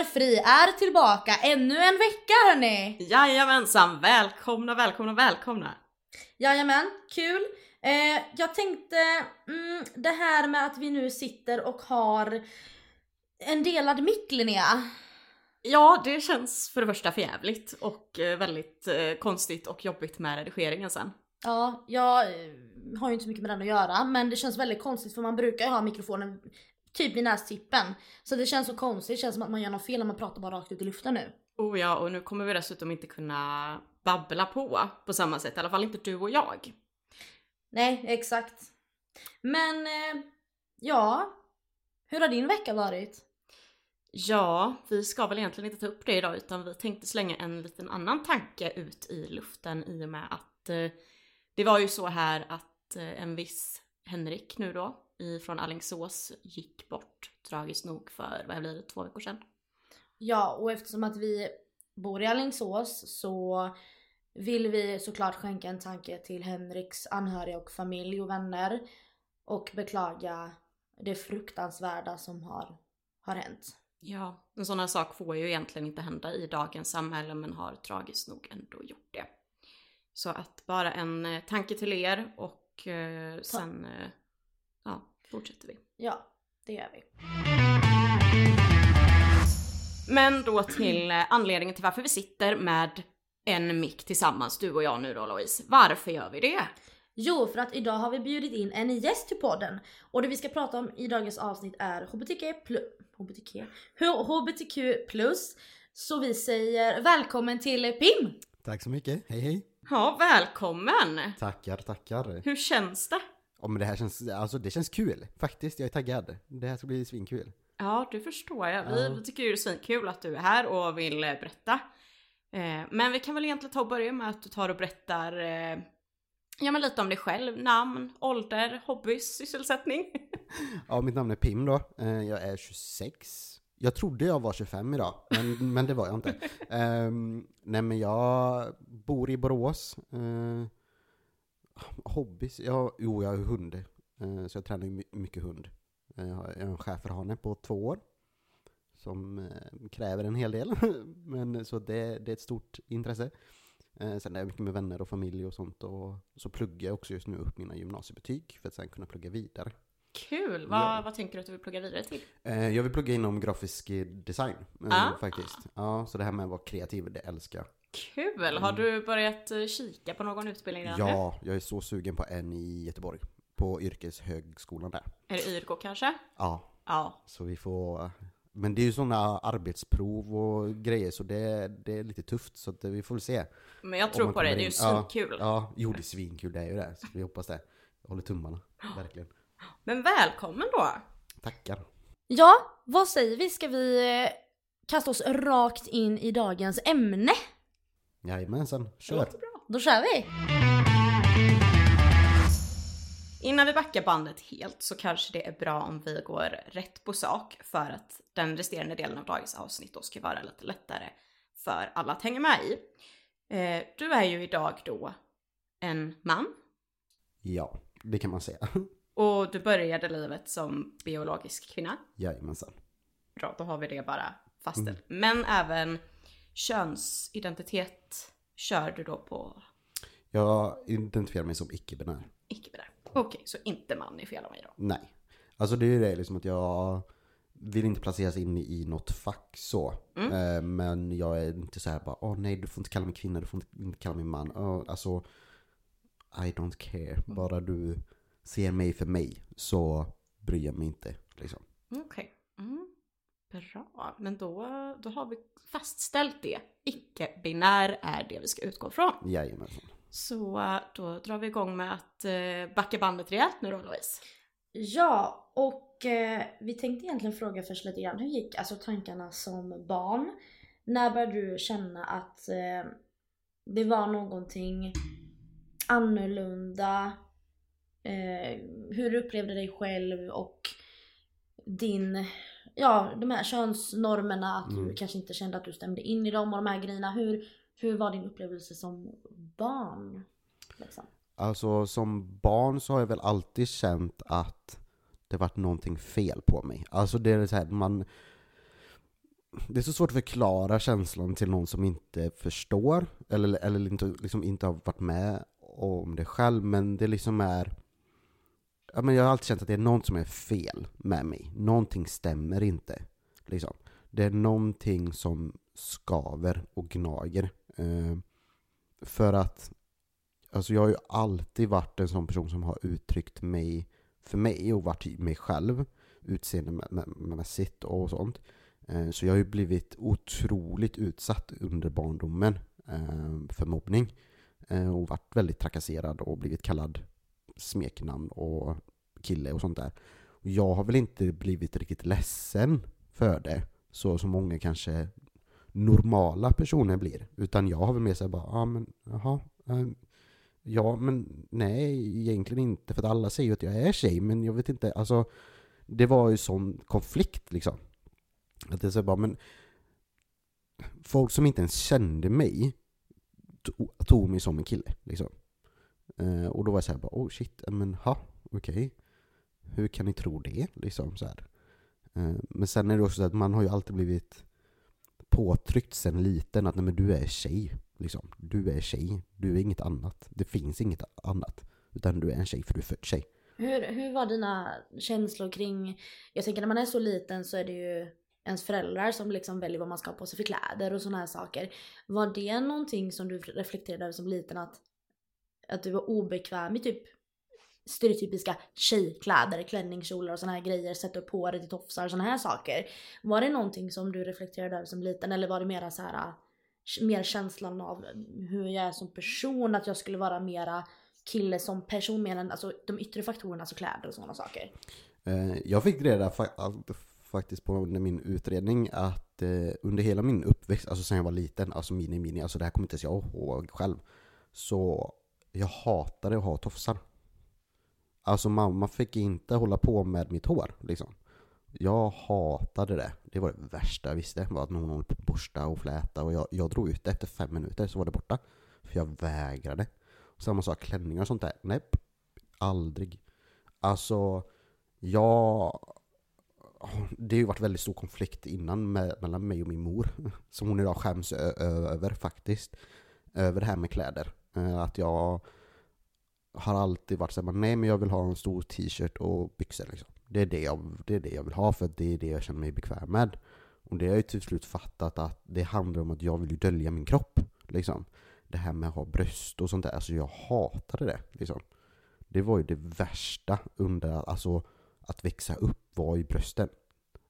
är fri är tillbaka ännu en vecka hörni! Jajamensan, välkomna, välkomna, välkomna! Jajamän, kul! Eh, jag tänkte mm, det här med att vi nu sitter och har en delad mick Linnea. Ja, det känns för det första förjävligt och eh, väldigt eh, konstigt och jobbigt med redigeringen sen. Ja, jag eh, har ju inte så mycket med den att göra men det känns väldigt konstigt för man brukar ju ha mikrofonen typ vid nästippen. Så det känns så konstigt, det känns som att man gör något fel när man pratar bara rakt ut i luften nu. Oh ja, och nu kommer vi dessutom inte kunna babbla på på samma sätt, i alla fall inte du och jag. Nej, exakt. Men eh, ja, hur har din vecka varit? Ja, vi ska väl egentligen inte ta upp det idag utan vi tänkte slänga en liten annan tanke ut i luften i och med att eh, det var ju så här att eh, en viss Henrik nu då ifrån Allingsås gick bort tragiskt nog för, vad blir det, två veckor sedan. Ja, och eftersom att vi bor i Allingsås så vill vi såklart skänka en tanke till Henriks anhöriga och familj och vänner och beklaga det fruktansvärda som har, har hänt. Ja, en sån här sak får ju egentligen inte hända i dagens samhälle men har tragiskt nog ändå gjort det. Så att bara en eh, tanke till er och eh, sen eh, ja, fortsätter vi. Ja, det gör vi. Men då till eh, anledningen till varför vi sitter med en mick tillsammans, du och jag nu då Louise. Varför gör vi det? Jo, för att idag har vi bjudit in en gäst till podden. Och det vi ska prata om i dagens avsnitt är HBTQ plus... HBTQ? HBTQ plus. Så vi säger välkommen till Pim! Tack så mycket, hej hej! Ja, välkommen! Tackar, tackar! Hur känns det? Ja men det här känns, alltså det känns kul, faktiskt, jag är taggad. Det här ska bli svinkul. Ja, det förstår jag. Vi, vi tycker ju det är svinkul att du är här och vill eh, berätta. Eh, men vi kan väl egentligen ta och börja med att du tar och berättar eh, ja, men lite om dig själv, namn, ålder, hobbys, sysselsättning. Ja, mitt namn är Pim då, jag är 26. Jag trodde jag var 25 idag, men, men det var jag inte. Ehm, nej men jag bor i Borås. Hobbys? Ja, jo jag har hund. Eh, så jag tränar ju my- mycket hund. Eh, jag har har en schäferhane på två år. Som eh, kräver en hel del. men så det, det är ett stort intresse. Sen är jag mycket med vänner och familj och sånt. Och så pluggar jag också just nu upp mina gymnasiebetyg för att sen kunna plugga vidare. Kul! Vad, Ja. vad tänker du att du vill plugga vidare till? Jag vill plugga inom grafisk design Ah. faktiskt. Ja, så det här med att vara kreativ, det älskar jag. Kul! Har du börjat eh, kika på någon utbildning redan nu? Mm. Ja, jag är så sugen på en i Göteborg. På yrkeshögskolan där. Är det YRK kanske? Ja, Ja. så vi får... Men det är ju sådana arbetsprov och grejer så det, det är lite tufft så att vi får väl se. Men jag tror på det, kommer det är ju in. Ja, svinkul. Ja, jo det är svinkul, det är ju det. Så vi hoppas det. Jag håller tummarna, verkligen. Men välkommen då! Tackar. Ja, vad säger vi? Ska vi eh, kasta oss rakt in i dagens ämne? Jajamensan, Det kör. låter bra. Då kör vi! Innan vi backar bandet helt så kanske det är bra om vi går rätt på sak för att den resterande delen av dagens avsnitt då ska vara lite lättare för alla att hänga med i. Eh, du är ju idag då en man Ja, det kan man säga. och du började livet som biologisk kvinna. Jajamensan. Bra, då har vi det bara fastställt. Men även könsidentitet kör du då på Jag identifierar mig som icke-binär. icke-binär. Okej, så inte man är fel av mig då. Nej. Alltså det är ju det liksom att jag vill inte placeras in i något fack så. Mm. Eh, Men jag är inte så här bara, åh nej du får inte kalla mig kvinna, du får inte- kalla mig man. Åh, Alltså, I don't care. Bara du ser mig för mig så bryr jag mig inte. Liksom. Okej. Mm. Bra, men då, då har vi fastställt det. Icke-binär är det vi ska utgå från. Jajamensan. Så eh, då drar vi igång med att eh, backa bandet rejält nu då Louise. Ja, och eh, vi tänkte egentligen fråga först lite grann, hur gick alltså tankarna som barn? När började du känna att eh, det var någonting annorlunda? Eh, hur du upplevde dig själv och din, ja de här könsnormerna, att du Mm. kanske inte kände att du stämde in i dem och de här grejerna. Hur, hur var din upplevelse som barn? Liksom? Alltså som barn så har jag väl alltid känt att det varit någonting fel på mig. Alltså det är så här, man... det är så svårt att förklara känslan till någon som inte förstår, eller, eller inte, liksom inte har varit med om det själv, men det liksom är ja, men jag har alltid känt att det är något som är fel med mig. Någonting stämmer inte. Liksom. Det är någonting som skaver och gnager. Eh, för att alltså jag har ju alltid varit en sån person som har uttryckt mig för mig och varit mig själv utseendemässigt och sånt. Eh, så jag har ju blivit otroligt utsatt under barndomen eh, för mobbning. Eh, och varit väldigt trakasserad och blivit kallad smeknamn och kille och sånt där. Jag har väl inte blivit riktigt ledsen för det, så som många kanske normala personer blir. Utan jag har väl mer såhär bara, ja men jaha, eh, ja men nej egentligen inte, för att alla säger ju att jag är tjej, men jag vet inte, alltså det var ju sån konflikt liksom. Att det är så bara, men folk som inte ens kände mig tog mig som en kille liksom. Eh, och då var jag såhär bara, oh shit, eh, men ha, okej. Okay. Hur kan ni tro det? Liksom så här. Eh, men sen är det också så att man har ju alltid blivit påtryckt sen liten att nej men du är tjej. Liksom. Du är tjej, du är inget annat. Det finns inget annat. Utan du är en tjej för du är född tjej. Hur, hur var dina känslor kring, jag tänker när man är så liten så är det ju ens föräldrar som liksom väljer vad man ska ha på sig för kläder och sådana här saker. Var det någonting som du reflekterade över som liten att, att du var obekväm i typ stereotypiska tjejkläder, klänningskjolar och såna här grejer, sätta upp håret i tofsar och såna här saker. Var det någonting som du reflekterade över som liten eller var det mera så här mer känslan av hur jag är som person, att jag skulle vara mera kille som person mer än alltså, de yttre faktorerna, alltså kläder och sådana saker? Eh, jag fick reda faktiskt på min utredning att eh, under hela min uppväxt, alltså sen jag var liten, alltså mini mini, alltså det här kommer inte ens jag ihåg själv. Så jag hatade att ha tofsar. Alltså mamma fick inte hålla på med mitt hår liksom. Jag hatade det. Det var det värsta jag visste. Var att någon höll på att borsta och fläta och jag, jag drog ut det efter fem minuter så var det borta. För jag vägrade. Samma sak klänningar och sånt där. Nej, aldrig. Alltså, jag... Det har ju varit väldigt stor konflikt innan med, mellan mig och min mor. Som hon idag skäms över faktiskt. Över det här med kläder. Eh, att jag har alltid varit såhär, nej men jag vill ha en stor t-shirt och byxor liksom. Det är det, jag, det är det jag vill ha för det är det jag känner mig bekväm med. Och det har jag ju till slut fattat att det handlar om att jag vill ju dölja min kropp. Liksom. Det här med att ha bröst och sånt där, alltså jag hatade det. Liksom. Det var ju det värsta under alltså, att växa upp var i brösten.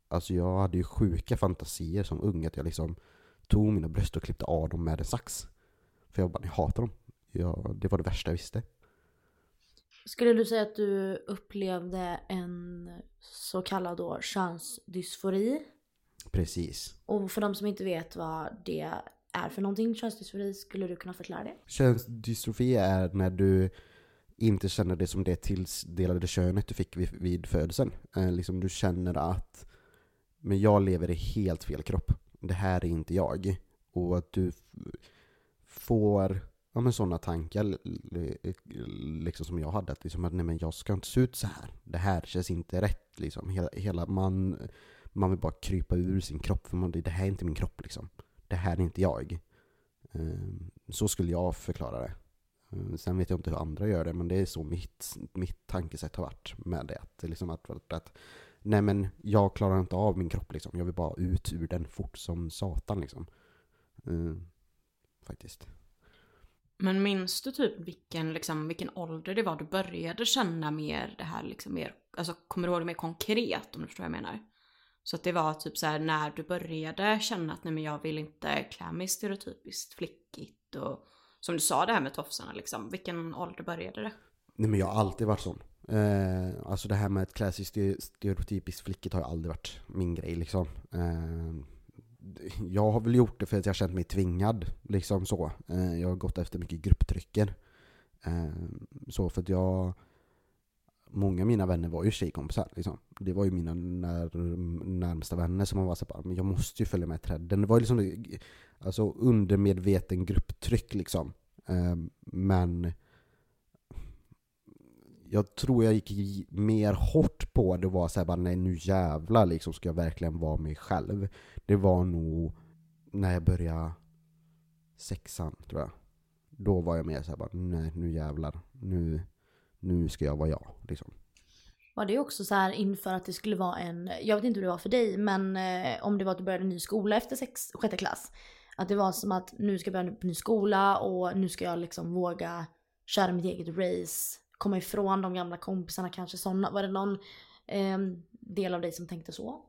Alltså jag hade ju sjuka fantasier som ung att jag liksom tog mina bröst och klippte av dem med en sax. För jag bara, jag hatar dem. Jag, det var det värsta jag visste. Skulle du säga att du upplevde en så kallad då könsdysfori? Precis. Och för de som inte vet vad det är för någonting, könsdysfori, skulle du kunna förklara det? Könsdystrofi är när du inte känner det som det tilldelade könet du fick vid, vid födseln. Eh, liksom du känner att men jag lever i helt fel kropp. Det här är inte jag. Och att du får ja, men sådana tankar liksom som jag hade. Att, liksom, att nej, men jag ska inte se ut så här. Det här känns inte rätt. Liksom. Hela, hela man, man vill bara krypa ur sin kropp. För man, det här är inte min kropp. Liksom. Det här är inte jag. Ehm, så skulle jag förklara det. Ehm, sen vet jag inte hur andra gör det, men det är så mitt, mitt tankesätt har varit med det. Att, liksom att, att nej men jag klarar inte av min kropp liksom. Jag vill bara ut ur den fort som satan liksom. Mm, faktiskt. Men minns du typ vilken, liksom, vilken ålder det var du började känna mer det här liksom mer, alltså kommer du ihåg det mer konkret om du förstår vad jag menar? Så att det var typ så här, när du började känna att nej men jag vill inte klä mig stereotypiskt flickigt och som du sa det här med tofsarna liksom, vilken ålder började det? Nej men jag har alltid varit sån. Eh, alltså det här med att klä sig stereotypiskt flickigt har ju aldrig varit min grej liksom. Eh, jag har väl gjort det för att jag har känt mig tvingad, liksom så. Eh, jag har gått efter mycket grupptrycken. Eh, så för att jag... Många av mina vänner var ju tjejkompisar, liksom. Det var ju mina när, närmsta vänner som man var såhär, men jag måste ju följa med trenden. Det var ju liksom alltså undermedveten grupptryck liksom. Eh, men jag tror jag gick mer hårt på det och var såhär bara nej nu jävlar liksom ska jag verkligen vara mig själv. Det var nog när jag började sexan tror jag. Då var jag mer såhär bara nej nu jävlar, nu, nu ska jag vara jag liksom. Var det också så här inför att det skulle vara en, jag vet inte hur det var för dig, men eh, om det var att du började en ny skola efter sex, sjätte klass. Att det var som att nu ska jag börja en ny skola och nu ska jag liksom våga köra mitt eget race. Komma ifrån de gamla kompisarna kanske sådana. Var det någon eh, del av dig som tänkte så?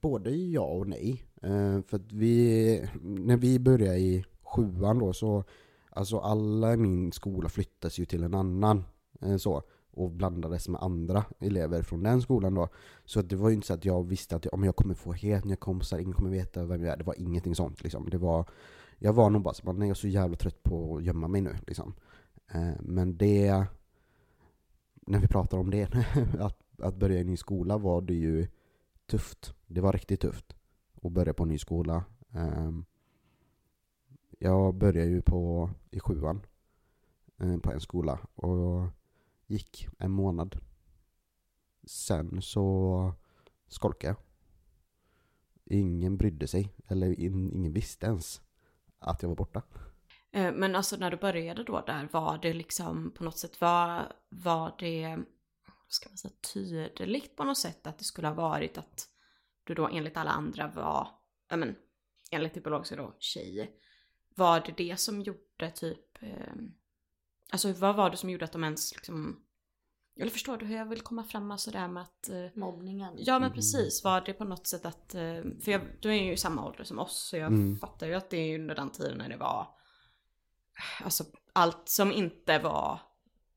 Både ja och nej. Eh, för att vi, när vi började i sjuan då så, alltså alla i min skola flyttades ju till en annan. eh, så, och blandades med andra elever från den skolan då. Så det var ju inte så att jag visste att om jag kommer få helt nya kompisar, ingen kommer veta vem jag är. Det var ingenting sånt liksom. Det var, jag var nog bara så nej jag är så jävla trött på att gömma mig nu liksom. Eh, men det, när vi pratar om det, att, att börja i en ny skola var det ju tufft. Det var riktigt tufft att börja på en ny skola. Ehm, jag började ju på, i sjuan eh, på en skola och gick en månad. Sen så skolkade jag. Ingen brydde sig, eller in, ingen visste ens att jag var borta. Eh, men alltså när du började då där, var det liksom på något sätt, var, var det, ska man säga, tydligt på något sätt att det skulle ha varit att du då enligt alla andra var, ja men, enligt typologiska då, tjej. Var det det som gjorde typ, eh, alltså vad var det som gjorde att de ens liksom, eller förstår du hur jag vill komma fram med sådär med att eh, Mobbningen? Ja men Mm. precis, var det på något sätt att, eh, för jag, du är ju i samma ålder som oss så jag Mm. fattar ju att det är under den tiden när det var, alltså allt som inte var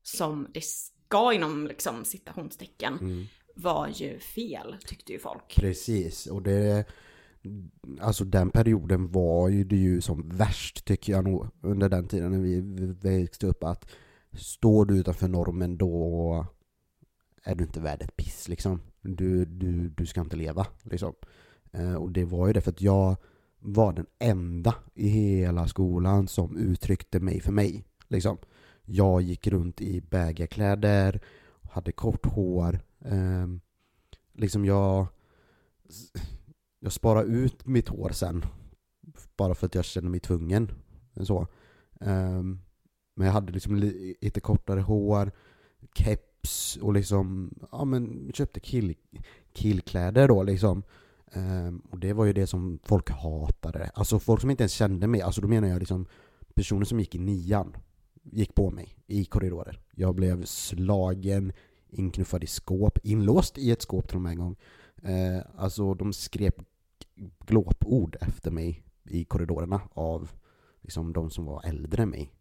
som det ska inom liksom citationstecken Mm. var ju fel tyckte ju folk. Precis, och det... Alltså den perioden var ju det ju som värst tycker jag nog under den tiden när vi växte upp att står du utanför normen då är du inte värd ett piss liksom. Du, du, du ska inte leva liksom. Eh, och det var ju det för att jag var den enda i hela skolan som uttryckte mig för mig. Liksom. Jag gick runt i bägarkläder, hade kort hår. Eh, liksom jag jag sparade ut mitt hår sen. Bara för att jag kände mig tvungen. Så. Eh, men jag hade liksom lite kortare hår, keps och liksom, ja men köpte kill, killkläder då liksom. Ehm, och det var ju det som folk hatade. Alltså folk som inte ens kände mig, alltså då menar jag liksom personer som gick i nian gick på mig i korridorer. Jag blev slagen, inknuffad i skåp, inlåst i ett skåp till och med en gång. Eh, alltså de skrev glåpord efter mig i korridorerna av liksom de som var äldre än mig.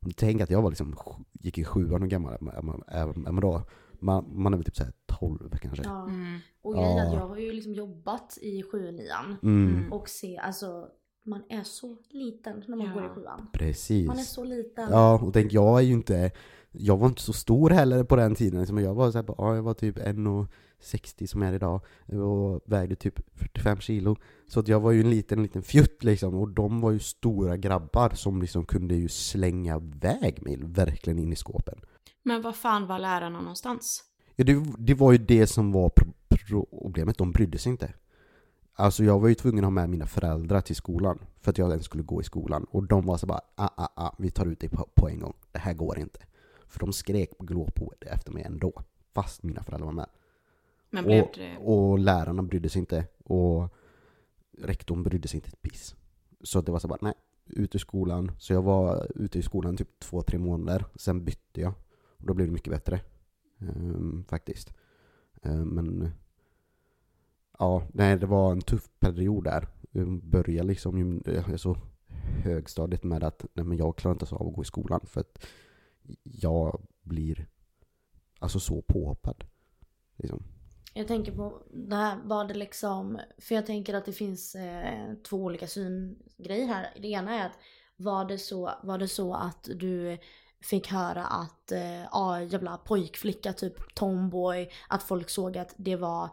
Och tänk att jag var liksom, gick i sjuan och gammal, men- men men då, man, man är väl typ såhär 12 kanske. Ja. Mm. Och grejen är att Ja. jag har ju liksom jobbat i 7 nian Mm, och se, alltså man är så liten när man Ja. går i sjuan. precis. Man är så liten. Ja, och tänk jag är ju inte, jag var inte så stor heller på den tiden. Liksom, jag var så här, ja, jag var typ 1,60 som jag är idag och vägde typ 45 kilo. Så att jag var ju en liten, liten fjutt liksom. Och de var ju stora grabbar som liksom kunde ju slänga iväg mig verkligen in i skåpen. Men vad fan var lärarna någonstans? Ja, det, det var ju det som var pro- problemet, de brydde sig inte. Alltså jag var ju tvungen att ha med mina föräldrar till skolan för att jag ens skulle gå i skolan. Och de var så bara ah, ah, ah, vi tar ut dig på, på en gång. Det här går inte. För de skrek på glåpord efter mig ändå. Fast mina föräldrar var med. Men blev Och, det... och lärarna brydde sig inte. Och rektorn brydde sig inte ett piss. Så det var så bara, nej, ut ur skolan. Så jag var ute i skolan typ två, tre månader. Sen bytte jag. Och då blev det mycket bättre. Ehm, faktiskt. Ehm, men ja, nej, det var en tuff period där. Jag började liksom alltså, högstadiet med att nej, men jag klarar inte av att gå i skolan för att jag blir alltså så påhoppad. Liksom. Jag tänker på det här, var det liksom, för jag tänker att det finns eh, två olika syngrejer här. Det ena är att var det så, var det så att du fick höra att, eh, ah, jävla pojkflicka, typ tomboy, att folk såg att det var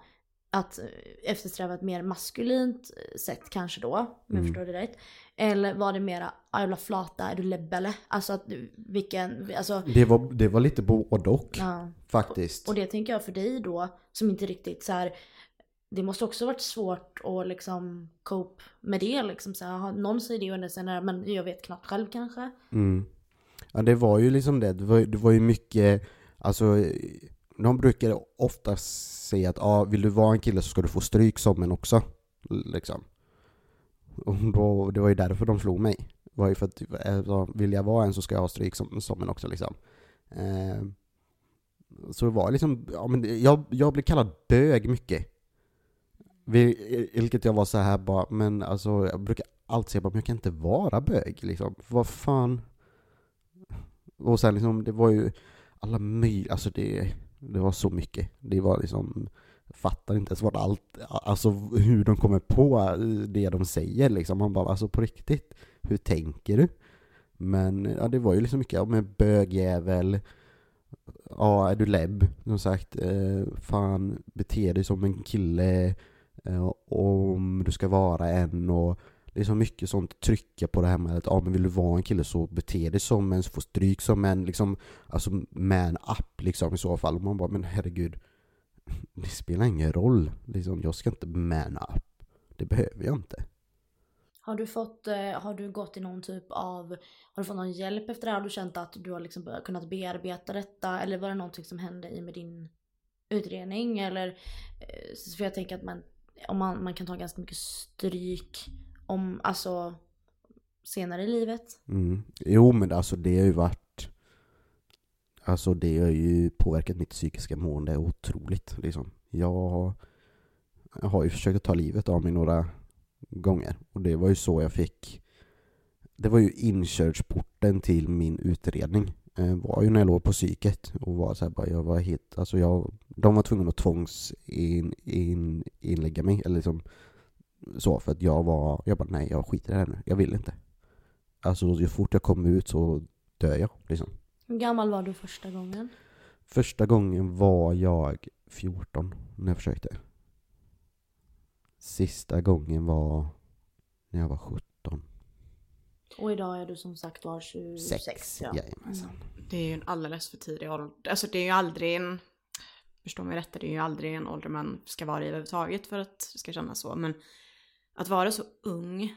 att eh, eftersträva ett mer maskulint eh, sätt kanske då, om jag Mm. förstår det rätt. Eller var det mera, ah, jävla flata, är du lebbele? Alltså att du, vilken, alltså. Det var, det var lite både och Ja. faktiskt. Och det tänker jag för dig då, som inte riktigt så här. Det måste också varit svårt att liksom cope med det liksom så här, Någon säger det och sen är men jag vet knappt själv kanske. Mm. Ja det var ju liksom det, det var, det var ju mycket, alltså de brukar ofta säga att ah, vill du vara en kille så ska du få stryk som en också. Liksom. Och då, det var ju därför de slog mig. Det var ju för att alltså, vill jag vara en så ska jag ha stryk som, som en också liksom. Eh, så det var liksom, ja, men jag, jag blev kallad bög mycket. Vi- Vilket jag var så här bara, men alltså jag brukar alltid säga bara, men jag kan inte vara bög liksom. Vad fan. Och sen liksom, det var ju alla möjliga, alltså det, det var så mycket. Det var liksom, jag fattar inte ens vad allt, alltså hur de kommer på det de säger liksom. Man bara, alltså på riktigt, hur tänker du? Men ja, det var ju liksom mycket, ja men bögjävel, ja är du lebb, som sagt, eh, fan bete dig som en kille, eh, om du ska vara en och det är så mycket sånt trycka på det här med att ja, men vill du vara en kille så bete dig som en, så få stryk som en, liksom, alltså man up liksom i så fall. Och man bara, men herregud, det spelar ingen roll. Liksom, jag ska inte man up. Det behöver jag inte. Har du fått, eh, har du gått i någon typ av, har du fått någon hjälp efter det här? Har du känt att du har liksom kunnat bearbeta detta? Eller var det någonting som hände i med din utredning? Eller, eh, för jag tänker att man, om man, man kan ta ganska mycket stryk om, alltså senare i livet. Mm. Jo men alltså det har ju varit Alltså det har ju påverkat mitt psykiska mående otroligt liksom. Jag, jag har ju försökt att ta livet av mig några gånger och det var ju så jag fick Det var ju inkörsporten till min utredning Det var ju när jag låg på psyket och var så här bara, jag var helt, alltså jag De var tvungna att tvångs in, in, inlägga mig eller liksom så för att jag var, jag bara nej jag skiter i det här nu, jag vill inte Alltså så fort jag kom ut så dör jag liksom. Hur gammal var du första gången? Första gången var jag 14 när jag försökte. Sista gången var när jag var 17. Och idag är du som sagt var 26. Sex. ja. Jajamensan. Det är ju en alldeles för tidig ålder. Alltså det är ju aldrig en... Förstå mig rätt, det är ju aldrig en ålder man ska vara i överhuvudtaget för att det ska kännas så. Men att vara så ung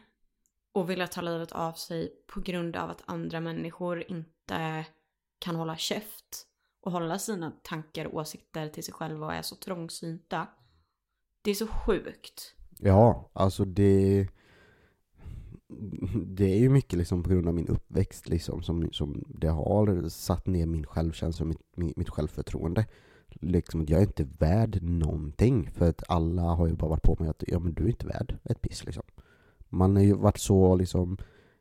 och vilja ta livet av sig på grund av att andra människor inte kan hålla käft och hålla sina tankar och åsikter till sig själva och är så trångsynta. Det är så sjukt. Ja, alltså det... Det är ju mycket liksom på grund av min uppväxt liksom som, som det har satt ner min självkänsla och mitt, mitt, mitt självförtroende. Liksom att jag är inte värd någonting för att alla har ju bara varit på mig att ja men du är inte värd ett piss liksom. Man har ju varit så liksom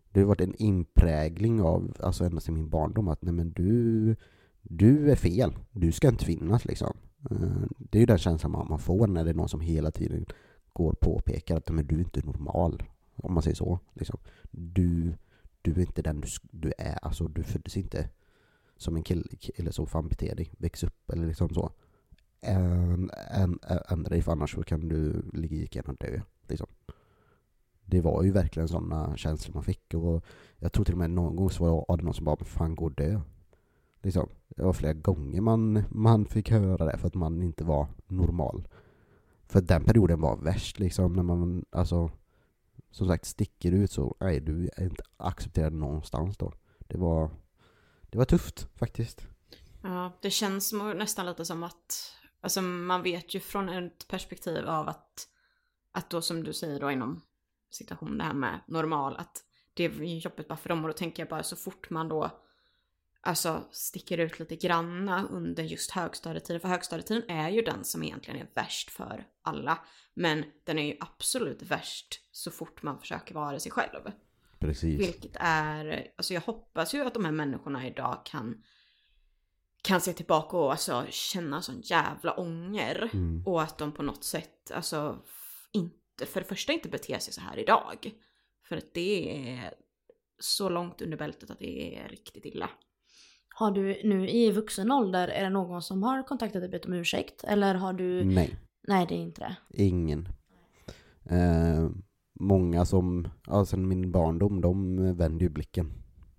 Det har varit en inprägling av, alltså ända sedan min barndom att nej men du Du är fel, du ska inte finnas liksom. Eh, det är ju den känslan man får när det är någon som hela tiden går och påpekar att men du är inte normal. Om man säger så. Liksom. Du, du är inte den du, du är. Alltså du föddes inte som en kille, eller så fan beter dig. Väx upp eller liksom så. Än- än- Ändra dig för annars så kan du ligga lika gärna dö. Liksom. Det var ju verkligen sådana känslor man fick. Och jag tror till och med någon gång så var det någon som bara fan gå och dö. Liksom. Det var flera gånger man, man fick höra det för att man inte var normal. För den perioden var värst liksom när man alltså som sagt sticker ut så nej du är inte accepterad någonstans då. Det var det var tufft faktiskt. Ja, det känns nästan lite som att, alltså man vet ju från ett perspektiv av att, att då som du säger då inom situation det här med normal, att det är jobbigt bara för dem och då tänker jag bara så fort man då alltså sticker ut lite granna under just högstadietiden, för högstadietiden är ju den som egentligen är värst för alla, men den är ju absolut värst så fort man försöker vara sig själv. Precis. Vilket är, alltså jag hoppas ju att de här människorna idag kan kan se tillbaka och alltså känna sån jävla ånger. Mm. Och att de på något sätt, alltså inte, för det första inte beter sig så här idag. För att det är så långt under bältet att det är riktigt illa. Har du nu i vuxen ålder, är det någon som har kontaktat dig och bett om ursäkt? Eller har du... Nej, Nej det är inte det. ingen. Eh, många som, ja sen min barndom, de vänder ju blicken.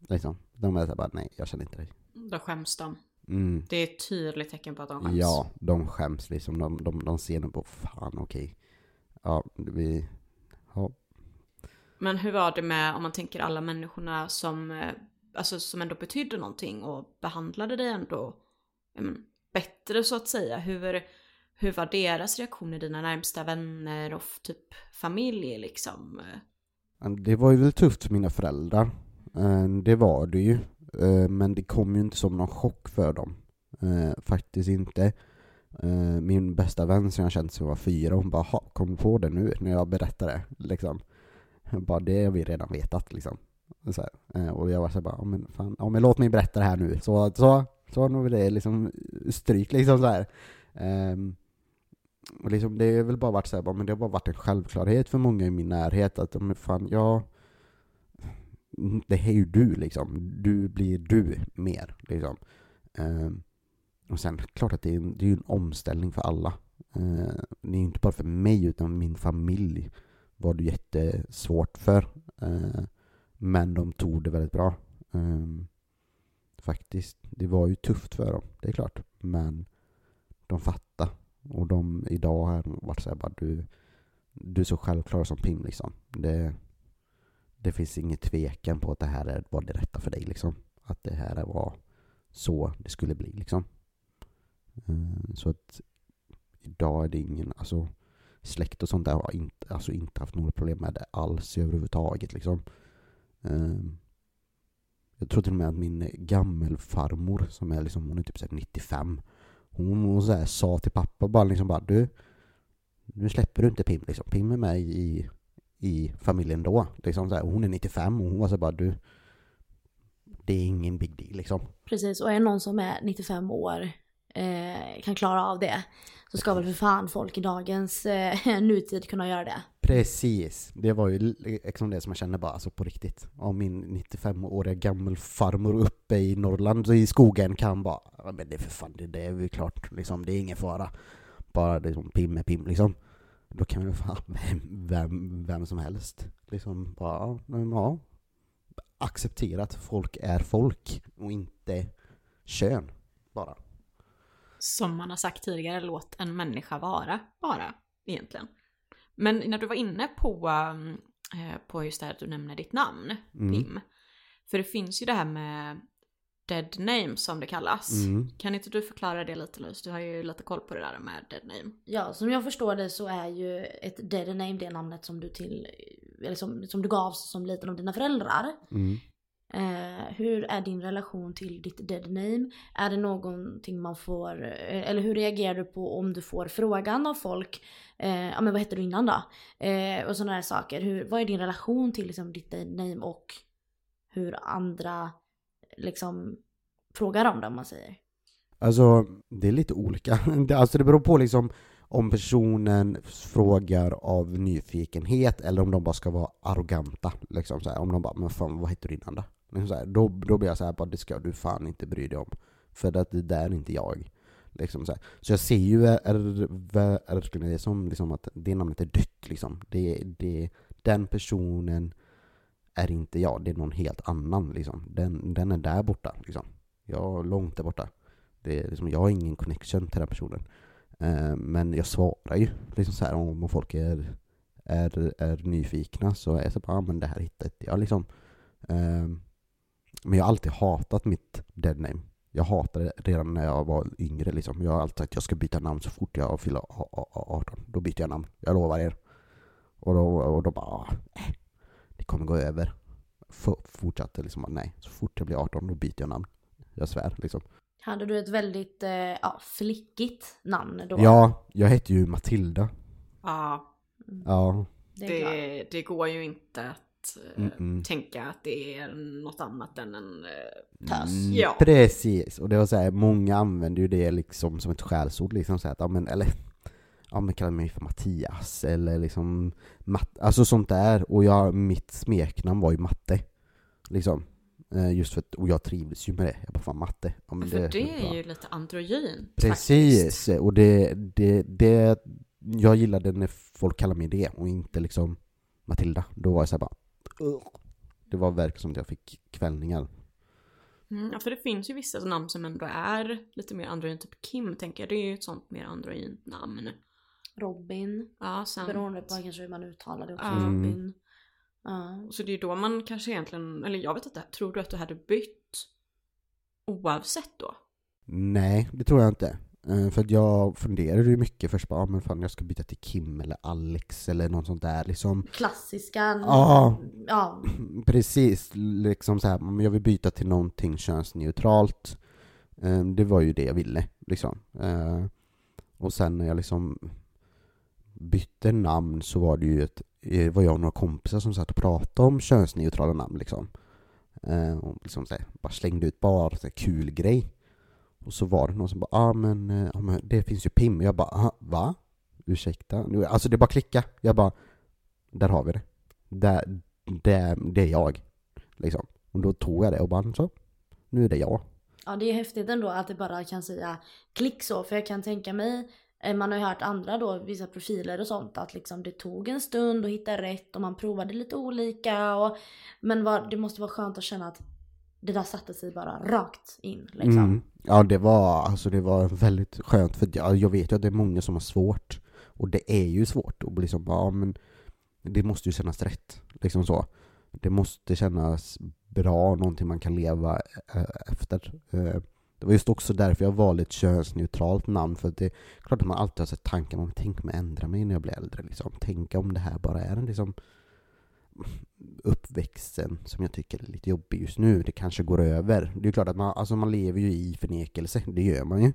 Liksom. De är såhär bara, nej jag känner inte dig. Då skäms de. Mm. Det är ett tydligt tecken på att de skäms. Ja, de skäms liksom. De, de, de ser nog på, fan okej. Ja, vi, ja. Men hur var det med, om man tänker alla människorna som, eh, alltså, som ändå betydde någonting och behandlade dig ändå men, bättre så att säga. Hur, hur var deras reaktioner, dina närmsta vänner och typ familj liksom? Det var ju väl tufft för mina föräldrar. Eh, det var det ju. Eh, men det kom ju inte som någon chock för dem. Eh, faktiskt inte. Min bästa vän som jag känt sedan jag var fyra, hon bara kom du på det nu när jag berättade liksom. Bara, det har vi redan vetat liksom. Så här. Och jag var så här bara, men fan, ja men låt mig berätta det här nu. Så, så, så nu det liksom stryk liksom så här. Um, och liksom, det har väl bara varit så här, men det har bara varit en självklarhet för många i min närhet att, men fan, jag... Mm, det är ju du liksom. Du blir du mer liksom. Eh, och sen, klart att det är, en, det är en omställning för alla. Eh, det är ju inte bara för mig, utan min familj var det jättesvårt för. Eh, men de tog det väldigt bra. Eh, faktiskt. Det var ju tufft för dem, det är klart. Men de fattade. Och de idag har varit såhär bara du, du är så självklar som Pim liksom. Det, det finns ingen tvekan på att det här var det rätta för dig liksom. Att det här var så det skulle bli liksom. Eh, så att idag är det ingen, alltså släkt och sånt där har inte, alltså inte haft några problem med det alls överhuvudtaget liksom. Eh, jag tror till och med att min gammelfarmor som är liksom, hon är typ 95 hon, hon så här, sa till pappa bara liksom bara du Nu släpper du inte Pim liksom, Pim är med i, i familjen då liksom så här, Hon är 95 och hon var så här, bara du Det är ingen big deal liksom. Precis, och är det någon som är 95 år eh, kan klara av det så ska väl för fan folk i dagens eh, nutid kunna göra det. Precis, det var ju liksom det som jag kände bara, alltså på riktigt. Om min 95-åriga gammelfarmor uppe i Norrland, i skogen kan bara, "Ja, men det är för fan, det, det är väl klart, liksom, det är ingen fara. Bara liksom pim är pim liksom. Då kan väl fan vem, vem, vem som helst liksom bara, ja, acceptera att folk är folk och inte kön bara. Som man har sagt tidigare, låt en människa vara bara, egentligen. Men när du var inne på, eh, på just det här att du nämner ditt namn, Mm. Pim. För det finns ju det här med dead name som det kallas. Mm. Kan inte du förklara det lite Louise? Du har ju lite koll på det där med dead name. Ja, som jag förstår det så är ju ett dead name det namnet som du till, eller som, som du gavs som liten av dina föräldrar. Mm. Eh, hur är din relation till ditt dead name? Är det någonting man får, eh, eller hur reagerar du på om du får frågan av folk? Eh, ja men vad hette du innan då? Eh, och sådana här saker. Hur, vad är din relation till liksom, ditt dead name och hur andra liksom frågar om det om man säger? Alltså, det är lite olika. Alltså det beror på liksom om personen frågar av nyfikenhet eller om de bara ska vara arroganta. Liksom så här. Om de bara, men fan vad heter du innan då? Liksom så här. Då, då blir jag så här, bara, det ska du fan inte bry dig om. För att det där är inte jag. Liksom så, här. så jag ser ju verkligen det som liksom att det namnet är dött. Liksom. Det, det, den personen är inte jag, det är någon helt annan. Liksom. Den, den är där borta. Liksom. Jag är långt där borta. Det är liksom, jag har ingen connection till den personen. Eh, men jag svarar ju liksom så här om folk är, är, är nyfikna så är jag så bara, ah, men det här hittade inte jag liksom. Eh, men jag har alltid hatat mitt dead name. Jag hatade det redan när jag var yngre liksom. Jag har alltid sagt att jag ska byta namn så fort jag fyller a- a- a- 18. Då byter jag namn. Jag lovar er. Och då, och då bara, eh, det kommer gå över. F- fortsatte liksom, nej, så fort jag blir 18 då byter jag namn. Jag svär liksom. Hade du ett väldigt eh, ja, flickigt namn då? Ja, jag hette ju Matilda. Ja, Ja. det det, går ju inte att Mm-mm. tänka att det är något annat än en... eh, Tös. Mm, Ja. Precis, och det var så här, många använder ju det liksom som ett skällsord liksom så här, att, ja men eller Ja men kalla mig för Mattias eller liksom Matt, alltså sånt där och jag, mitt smeknamn var ju Matte Liksom Eh, Just för att, och jag trivdes ju med det, jag bara fan Matte ja, men För det, bra. är ju lite androgynt Precis, faktiskt. och det, det, det Jag gillade när folk kallar mig det och inte liksom Matilda, då var jag såhär bara. Det var verkligen som att jag fick kvällningar. Mm, ja, för det finns ju vissa namn som ändå är lite mer androgynt, typ Kim tänker jag, det är ju ett sånt mer androgynt namn. Robin. Ja, sen... Beroende på kanske hur man uttalar det också. Ja. Robin. Ja. Så det är ju då man kanske egentligen, eller jag vet inte, tror du att du hade bytt oavsett då? Nej, det tror jag inte. Eh, För att jag funderade ju mycket först bara, ah, men fan jag ska byta till Kim eller Alex eller något sånt där liksom. Klassiska. Ja. Ja. Precis, liksom så här, jag vill byta till någonting könsneutralt. Eh, Det var ju det jag ville, liksom. Eh, Och sen när jag liksom bytte namn så var det ju ett, var jag och några kompisar som satt och pratade om könsneutrala namn liksom. Och liksom så här, bara slängde ut bara så här kul grej. Och så var det någon som bara, ah, men, eh, ja men det finns ju PIM. Jag bara, ah, va? Ursäkta? Alltså det bara klicka. Jag bara, där har vi det. Där, det, det är jag. Liksom. Och då tog jag det och bara så, nu är det jag. Ja det är häftigt ändå att det bara kan säga klick så för jag kan tänka mig eh, man har ju hört andra då, vissa profiler och sånt att liksom det tog en stund att hitta rätt och man provade lite olika och Men vad, det måste vara skönt att känna att det där satte sig bara rakt in liksom. Mm. Ja det var, alltså det var väldigt skönt för jag, jag vet ju att det är många som har svårt. Och det är ju svårt att bli som bara, ja, men det måste ju kännas rätt. Liksom så. Det måste kännas bra, någonting man kan leva eh, efter. Eh, det var just också därför jag valde ett könsneutralt namn, för det är klart att man alltid har sett tanken om tänk om jag ändrar mig när jag blir äldre. Liksom. Tänk om det här bara är en liksom, uppväxten som jag tycker är lite jobbig just nu, det kanske går över. Det är klart att man, alltså man lever ju i förnekelse, det gör man ju.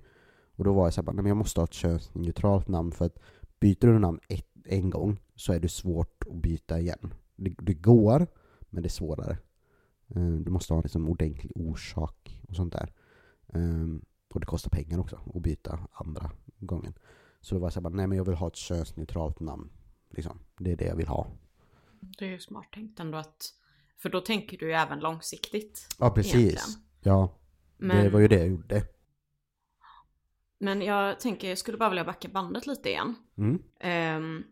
Och då var jag såhär, nej men jag måste ha ett könsneutralt namn för att byter du namn ett, en gång så är det svårt att byta igen. Det, det går, men det är svårare. Eh, du måste ha en liksom ordentlig orsak och sånt där. Ehm, och det kostar pengar också att byta andra gången. Så då var jag såhär, nej men jag vill ha ett könsneutralt namn. Liksom. Det är det jag vill ha. Det är ju smart tänkt ändå att, för då tänker du ju även långsiktigt. Ja precis. Egentligen. Ja, Men, det var ju det jag gjorde. men jag tänker, jag skulle bara vilja backa bandet lite igen. Mm. Ehm,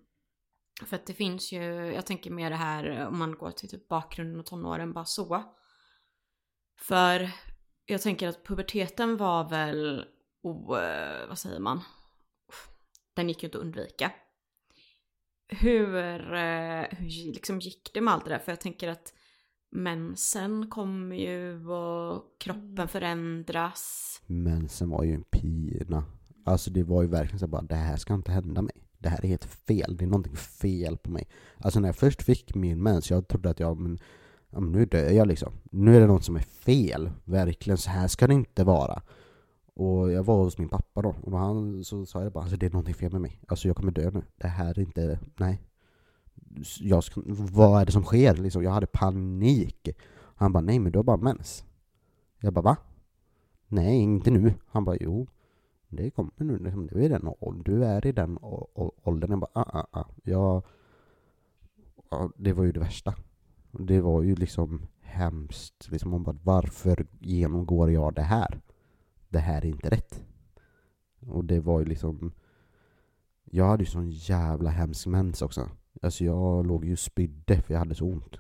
för att det finns ju, jag tänker mer det här om man går till typ bakgrunden och tonåren bara så. För jag tänker att puberteten var väl, o, eh, vad säger man? Den gick ju inte att undvika. Hur, eh, hur liksom gick det med allt det där? För jag tänker att mensen kommer ju och kroppen förändras. Men sen var ju en pina. Alltså det var ju verkligen så bara, det här ska inte hända mig. Det här är helt fel, det är någonting fel på mig. Alltså när jag först fick min mens, jag trodde att jag, men, ja, men nu dör jag liksom. Nu är det något som är fel, verkligen. Så här ska det inte vara. Och jag var hos min pappa då, och då han, så sa jag bara, alltså det är någonting fel med mig. Alltså jag kommer dö nu. Det här är inte, nej. Jag vad är det som sker liksom? Jag hade panik. Han bara, nej men du har bara mens. Jag bara, va? Nej, inte nu. Han bara, jo. Det kommer nu. Liksom, du, är den, du är i den åldern. Jag bara, ah, ah, ah. Jag, ja, det var ju det värsta. Det var ju liksom hemskt. Liksom, man bara, varför genomgår jag det här? Det här är inte rätt. Och det var ju liksom... Jag hade ju sån jävla hemsk mens också. Alltså jag låg ju och spydde för jag hade så ont.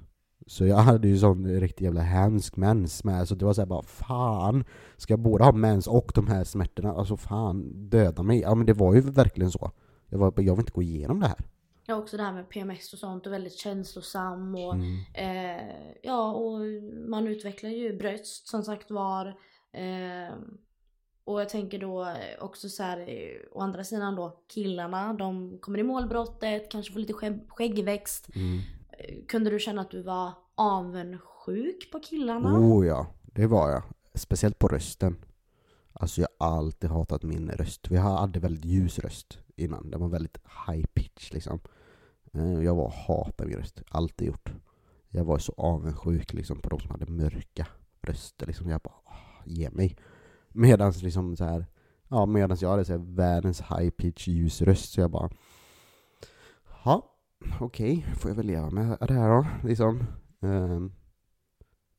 Så jag hade ju sån riktigt jävla hemsk mens med. Så det var såhär bara, fan. Ska jag både ha mens och de här smärtorna? Alltså fan, döda mig. Ja men det var ju verkligen så. Jag, var, jag vill inte gå igenom det här. Ja också det här med PMS och sånt och väldigt känslosam och Mm. eh, ja och man utvecklar ju bröst som sagt var. Eh, och jag tänker då också så här eh, å andra sidan då killarna de kommer i målbrottet, kanske får lite skägg, skäggväxt. Mm. Eh, Kunde du känna att du var avundsjuk på killarna? Oh ja, det var jag. Speciellt på rösten. Alltså jag har alltid hatat min röst. Vi hade väldigt ljus röst innan. Den var väldigt high pitch liksom. Eh, Jag var hatade min röst. Alltid gjort. Jag var så avundsjuk liksom på de som hade mörka röster. Liksom. Jag bara, "Åh, ge mig. Medans liksom så här, ja medans jag hade så här världens high pitch ljus röst. Så jag bara, ja okej, får jag väl leva med det här då. Liksom. Um,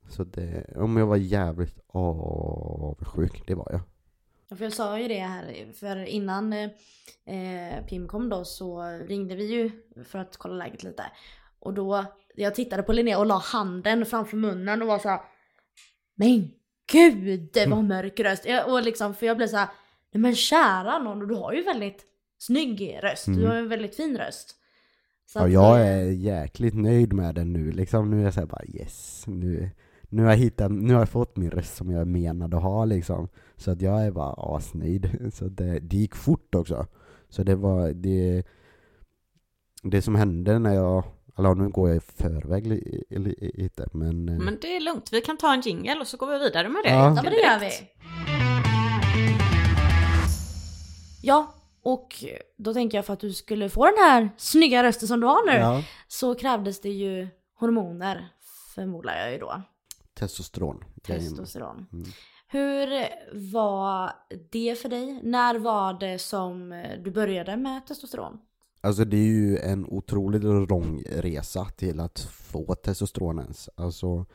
så det, om jag var jävligt avundsjuk, det var jag. Ja, För jag sa ju det här, för innan eh, Pim kom då så ringde vi ju för att kolla läget lite. Och då, jag tittade på Linnea och la handen framför munnen och var så här, Men gud vad mörk röst! Jag, och liksom, för jag blev så här, Nej men kära någon, du har ju väldigt snygg röst, du Mm. har ju en väldigt fin röst. Så Ja, jag eh, är jäkligt nöjd med den nu liksom. Nu är jag såhär bara yes, nu, nu har jag hittat, nu har jag fått min röst som jag menade att ha liksom. Så att jag är bara asnöjd. Så det, det gick fort också. Så det var, det, det som hände när jag, eller nu går jag i förväg li- li- lite men, eh, Men det är lugnt, vi kan ta en jingle och så går vi vidare med det. Ja. Ja men det gör vi. Ja, och då tänker jag för att du skulle få den här snygga rösten som du har nu ja, så krävdes det ju hormoner förmodar jag ju då. testosteron. Testosteron. Mm. Hur var det för dig? När var det som du började med testosteron? Alltså det är ju en otroligt lång resa till att få testosteron ens. Alltså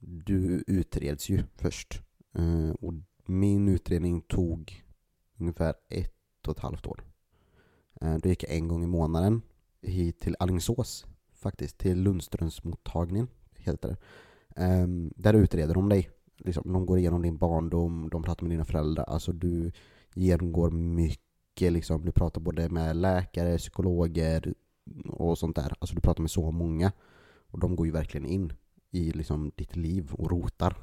du utreds ju först. Eh, och min utredning tog ungefär ett och ett halvt år. Eh, då gick jag en gång i månaden hit till Alingsås faktiskt, till Lundströmsmottagningen heter det. Ehm, där utreder de dig. Liksom, de går igenom din barndom, de pratar med dina föräldrar. Alltså du genomgår mycket liksom. Du pratar både med läkare, psykologer och sånt där. Alltså du pratar med så många. Och de går ju verkligen in i liksom ditt liv och rotar.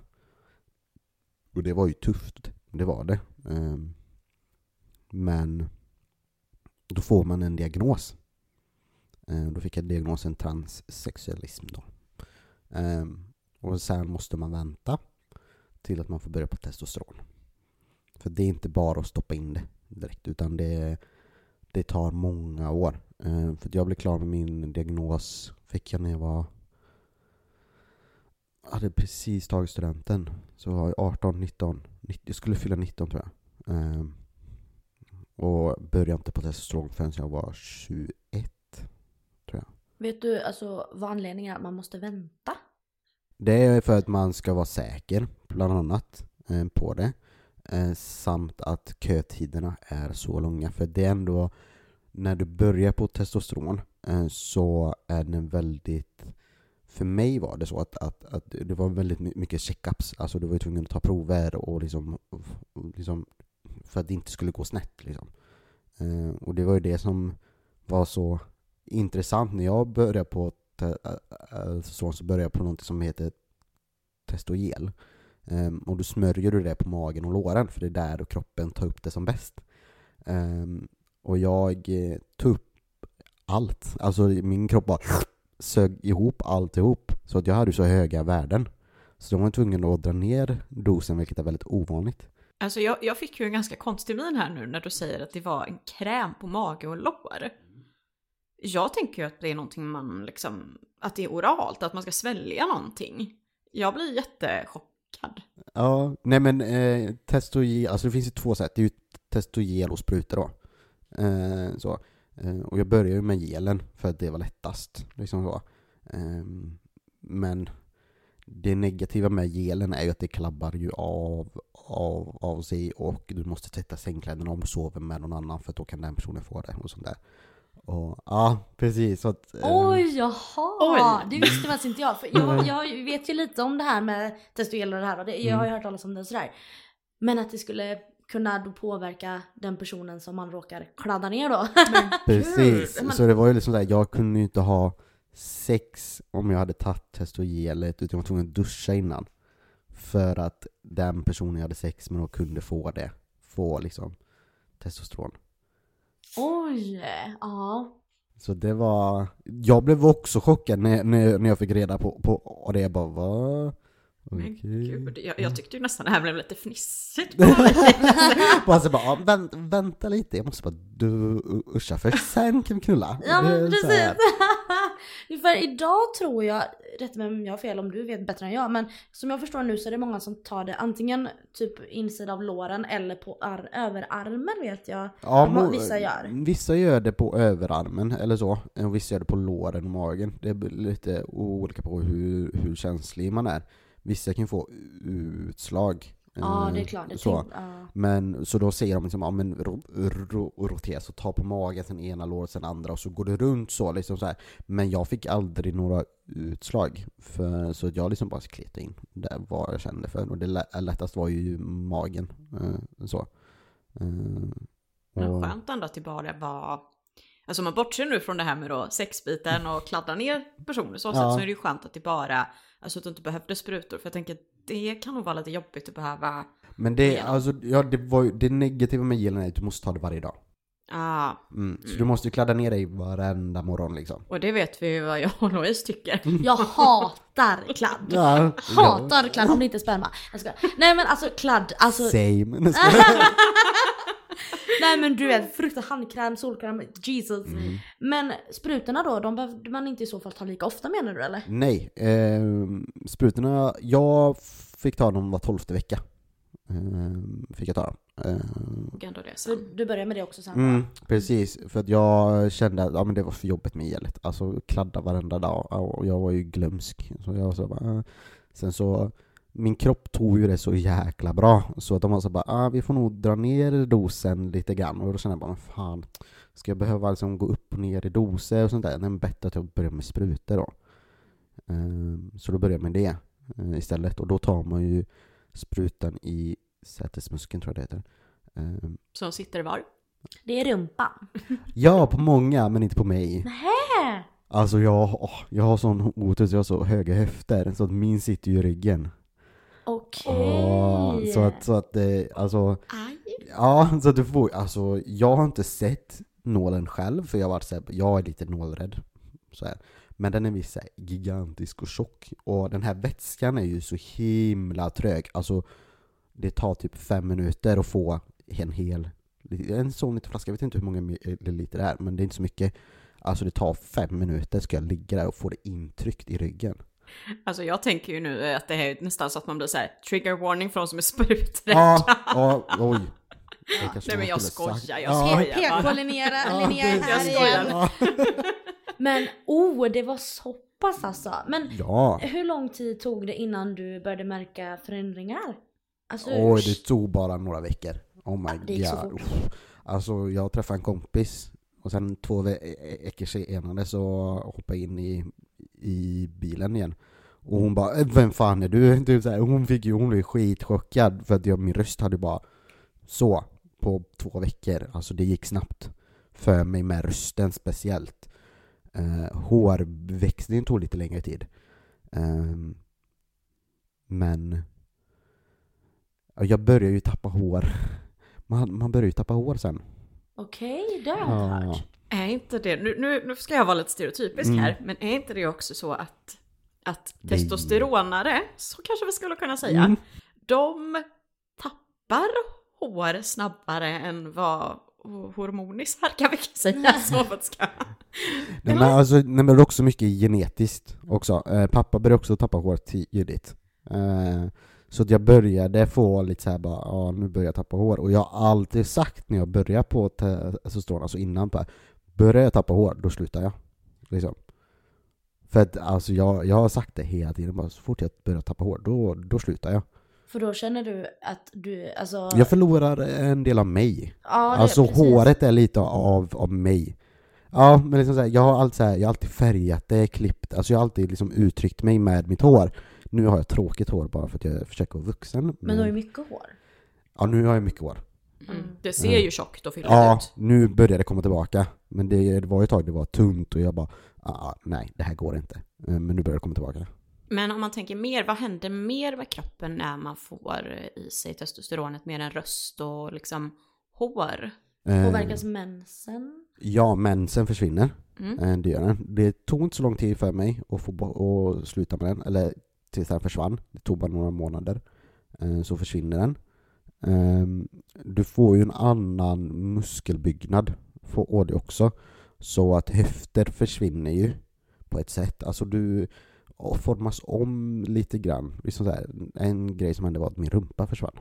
Och det var ju tufft, det var det. Ehm, men då får man en diagnos. Ehm, då fick jag diagnosen transsexualism då. Ehm, och sen måste man vänta till att man får börja på testosteron. För det är inte bara att stoppa in det direkt, utan det, det tar många år. Ehm, För jag blev klar med min diagnos, fick jag när jag var jag hade precis tagit studenten. Så var jag 18, 19, 90, jag skulle fylla 19 tror jag. Ehm, och började inte på testosteron förrän jag var 21. Vet du alltså vad anledningen är att man måste vänta? Det är för att man ska vara säker, bland annat, eh, på det. Eh, samt att kötiderna är så långa. För det är ändå, när du börjar på testosteron eh, så är den väldigt för mig var det så att, att, att det var väldigt mycket checkups. Alltså du var ju tvungen att ta prover och liksom, liksom för att det inte skulle gå snett liksom. Eh, och det var ju det som var så intressant när jag började på testosteron så, så började jag på något som heter Testogel. Um, och då smörjer du det på magen och låren för det är där då kroppen tar upp det som bäst. Um, och jag eh, tog upp allt. Alltså min kropp bara sög ihop alltihop. Så att jag hade så höga värden. Så de var tvungna att dra ner dosen vilket är väldigt ovanligt. Alltså jag, jag fick ju en ganska konstig min här nu när du säger att det var en kräm på mage och lår. Jag tänker ju att det är någonting man liksom, att det är oralt, att man ska svälja någonting. Jag blir jättechockad. Ja, nej men eh, testogel, alltså det finns ju två sätt. Det är ju testogel och sprutor då. Eh, så. Eh, och jag började ju med gelen för att det var lättast. Liksom så. Eh, men det negativa med gelen är ju att det klabbar ju av, av, av sig och du måste tvätta sängkläderna om du sover med någon annan för att då kan den personen få det och sånt där. Och ja, precis. Så att, eh, Oj, jaha! Oj. Det visste faktiskt inte jag. För jag, jag vet ju lite om det här med testosteron och det här och det, jag har ju hört talas om det och sådär. Men att det skulle kunna då påverka den personen som man råkar kladda ner då. Precis, så det var ju liksom där, jag kunde ju inte ha sex om jag hade tagit testogelet, utan jag var tvungen att duscha innan. För att den personen jag hade sex med då kunde få det, få liksom testosteron. Oj! Ja. Så det var, jag blev också chockad när, när, när jag fick reda på, på det, jag bara va? Men gud, jag, jag tyckte ju nästan det här blev lite fnissigt på mig. bara så bara, ja, vänt, vänta lite, jag måste bara du, uscha först, sen kan vi knulla. Ja men precis. För idag tror jag, rätt mig om jag har fel om du vet bättre än jag, men som jag förstår nu så är det många som tar det antingen typ insida av låren eller på ar- överarmen vet jag. Ja, mo- vissa gör. Vissa gör det på överarmen eller så, och vissa gör det på låren och magen. Det är lite olika på hur, hur känslig man är. Vissa kan få utslag Ja, Eh, det är klart. Det så. tänk, ja. Men så då säger de liksom, ja men ro, ro, rotera, så ta på magen, sen ena låret, sen andra och så går det runt så liksom så här. Men jag fick aldrig några utslag, för, så jag liksom bara kletade in där vad jag kände för. Och det lä- lättast var ju magen. Eh, så. Eh, Men och, skönt ändå att det bara var... Alltså om man bortser nu från det här med då sexbiten och kladda ner personer så, Ja. så är det ju skönt att det bara... Alltså att du inte behövde sprutor. För jag tänker att det kan nog vara lite jobbigt att behöva... men det, igenom. alltså, ja, det, var, ju- det negativa med gelen är att du måste ta det varje dag. Ah, Mm. Så du måste ju kladda ner dig varenda morgon liksom. och det vet vi ju vad jag och Louise tycker. Jag hatar kladd. Ja, Hatar kladd om det inte är sperma. Jag ska. Nej men alltså kladd, alltså Same. nej men du vet fruktansvärt handkräm, solkräm, Jesus. Mm. Men sprutorna då, de behövde man inte i så fall ta lika ofta menar du eller? Nej, eh, sprutorna, jag fick ta dem var tolfte vecka. Eh, fick jag ta dem. Eh, det För sen. du börjar med det också sen mm, precis, för att jag kände att ja, men det var för jobbigt med gelet. Alltså kladda varenda dag och jag var ju glömsk. Så jag så bara, ah. Sen så, min kropp tog ju det så jäkla bra. Så att de var så bara, ah, vi får nog dra ner dosen lite grann. Och då kände jag bara, men fan, ska jag behöva liksom gå upp och ner i doser och sånt där? Nej, men bättre att jag börjar med sprutor då. Eh, Så då börjar jag med det eh, istället. Och då tar man ju sprutan i sätesmuskeln tror jag det heter. Eh, Som sitter var. Det är rumpan. Ja, på många, men inte på mig. Nähä! Alltså jag, åh, jag har sån otur, så jag har så höga höfter, så att min sitter ju i ryggen. Okej. Ja, så att, så att det, alltså, Aj. ja, så att du får, alltså jag har inte sett nålen själv, för jag har varit så här, jag är lite nålrädd. Så här. Men den är visst gigantisk och tjock, och den här vätskan är ju så himla trög. Alltså, det tar typ fem minuter att få en hel, en sån liten flaska, jag vet inte hur många milliliter det är, men det är inte så mycket. Alltså det tar fem minuter ska jag ligga där och få det intryckt i ryggen. Alltså jag tänker ju nu att det är nästan så att man blir så här trigger warning för de som är spruträdda. Ja, ja, oj. Nej, men jag sagt. skojar, jag Ja. skojar. PK Linnea, Ja, Linnea är precis. här igen. Ja. Men oh, det var så pass alltså. Men Ja. hur lång tid tog det innan du började märka förändringar? Alltså, Oj, det tog bara några veckor. Oh my det gick så god. fort. Alltså jag träffade en kompis och sen två ve- veckor senare så hoppade jag in i, i bilen igen. Och hon bara "Eh, 'Vem fan är du?' Typ så här, hon fick ju, hon blev skitchockad för att jag, min röst hade bara så på två veckor. Alltså det gick snabbt. För mig med rösten speciellt. Uh, hårväxtningen tog lite längre tid. Ehm, men jag började ju tappa hår. Man, man börjar ju tappa hår sen. Okej, det har jag hört. Är inte det, nu, nu, nu ska jag vara lite stereotypisk Mm. här, men är inte det också så att, att Nej. testosteronare, så kanske vi skulle kunna säga, Mm. de tappar hår snabbare än vad hormonisar kan vi säga så för att ska... Nej, men alltså, nej, men det är också mycket genetiskt också. Eh, pappa började också tappa hår tidigt. Eh, så att jag började få lite så här bara, ja nu börjar jag tappa hår. Och jag har alltid sagt när jag börjar på testosteron, alltså innan, bara, börjar jag tappa hår, då slutar jag. Liksom. För att alltså jag, jag har sagt det hela tiden, bara, så fort jag börjar tappa hår, då, då slutar jag. För då känner du att du, alltså... Jag förlorar en del av mig. ja, det- Alltså precis. håret är lite av, av mig. Ja, men liksom så här, jag har alltid, så här, jag har alltid färgat det, klippt, alltså jag har alltid liksom uttryckt mig med mitt hår. Nu har jag tråkigt hår bara för att jag försöker vara vuxen. Men du har ju mycket hår. Ja, nu har jag mycket hår. Mm. Det ser ju tjockt och fylligt Ja, ut. nu börjar det komma tillbaka. Men det, det var ju ett tag det var tunt och jag bara, ah, nej, det här går inte. Eh, Men nu börjar det komma tillbaka. Men om man tänker mer, vad händer mer med kroppen när man får i sig testosteronet mer än röst och liksom hår? Eh, Påverkas mensen? Ja, mensen försvinner. Mm. Eh, Det gör den. Det tog inte så lång tid för mig att få att sluta med den, eller tills den försvann. Det tog bara några månader. Eh, Så försvinner den. Ehm, du får ju en annan muskelbyggnad, får AD också. Så att höfter försvinner ju på ett sätt. Alltså du formas om lite grann. Liksom så här, en grej som hände var att min rumpa försvann.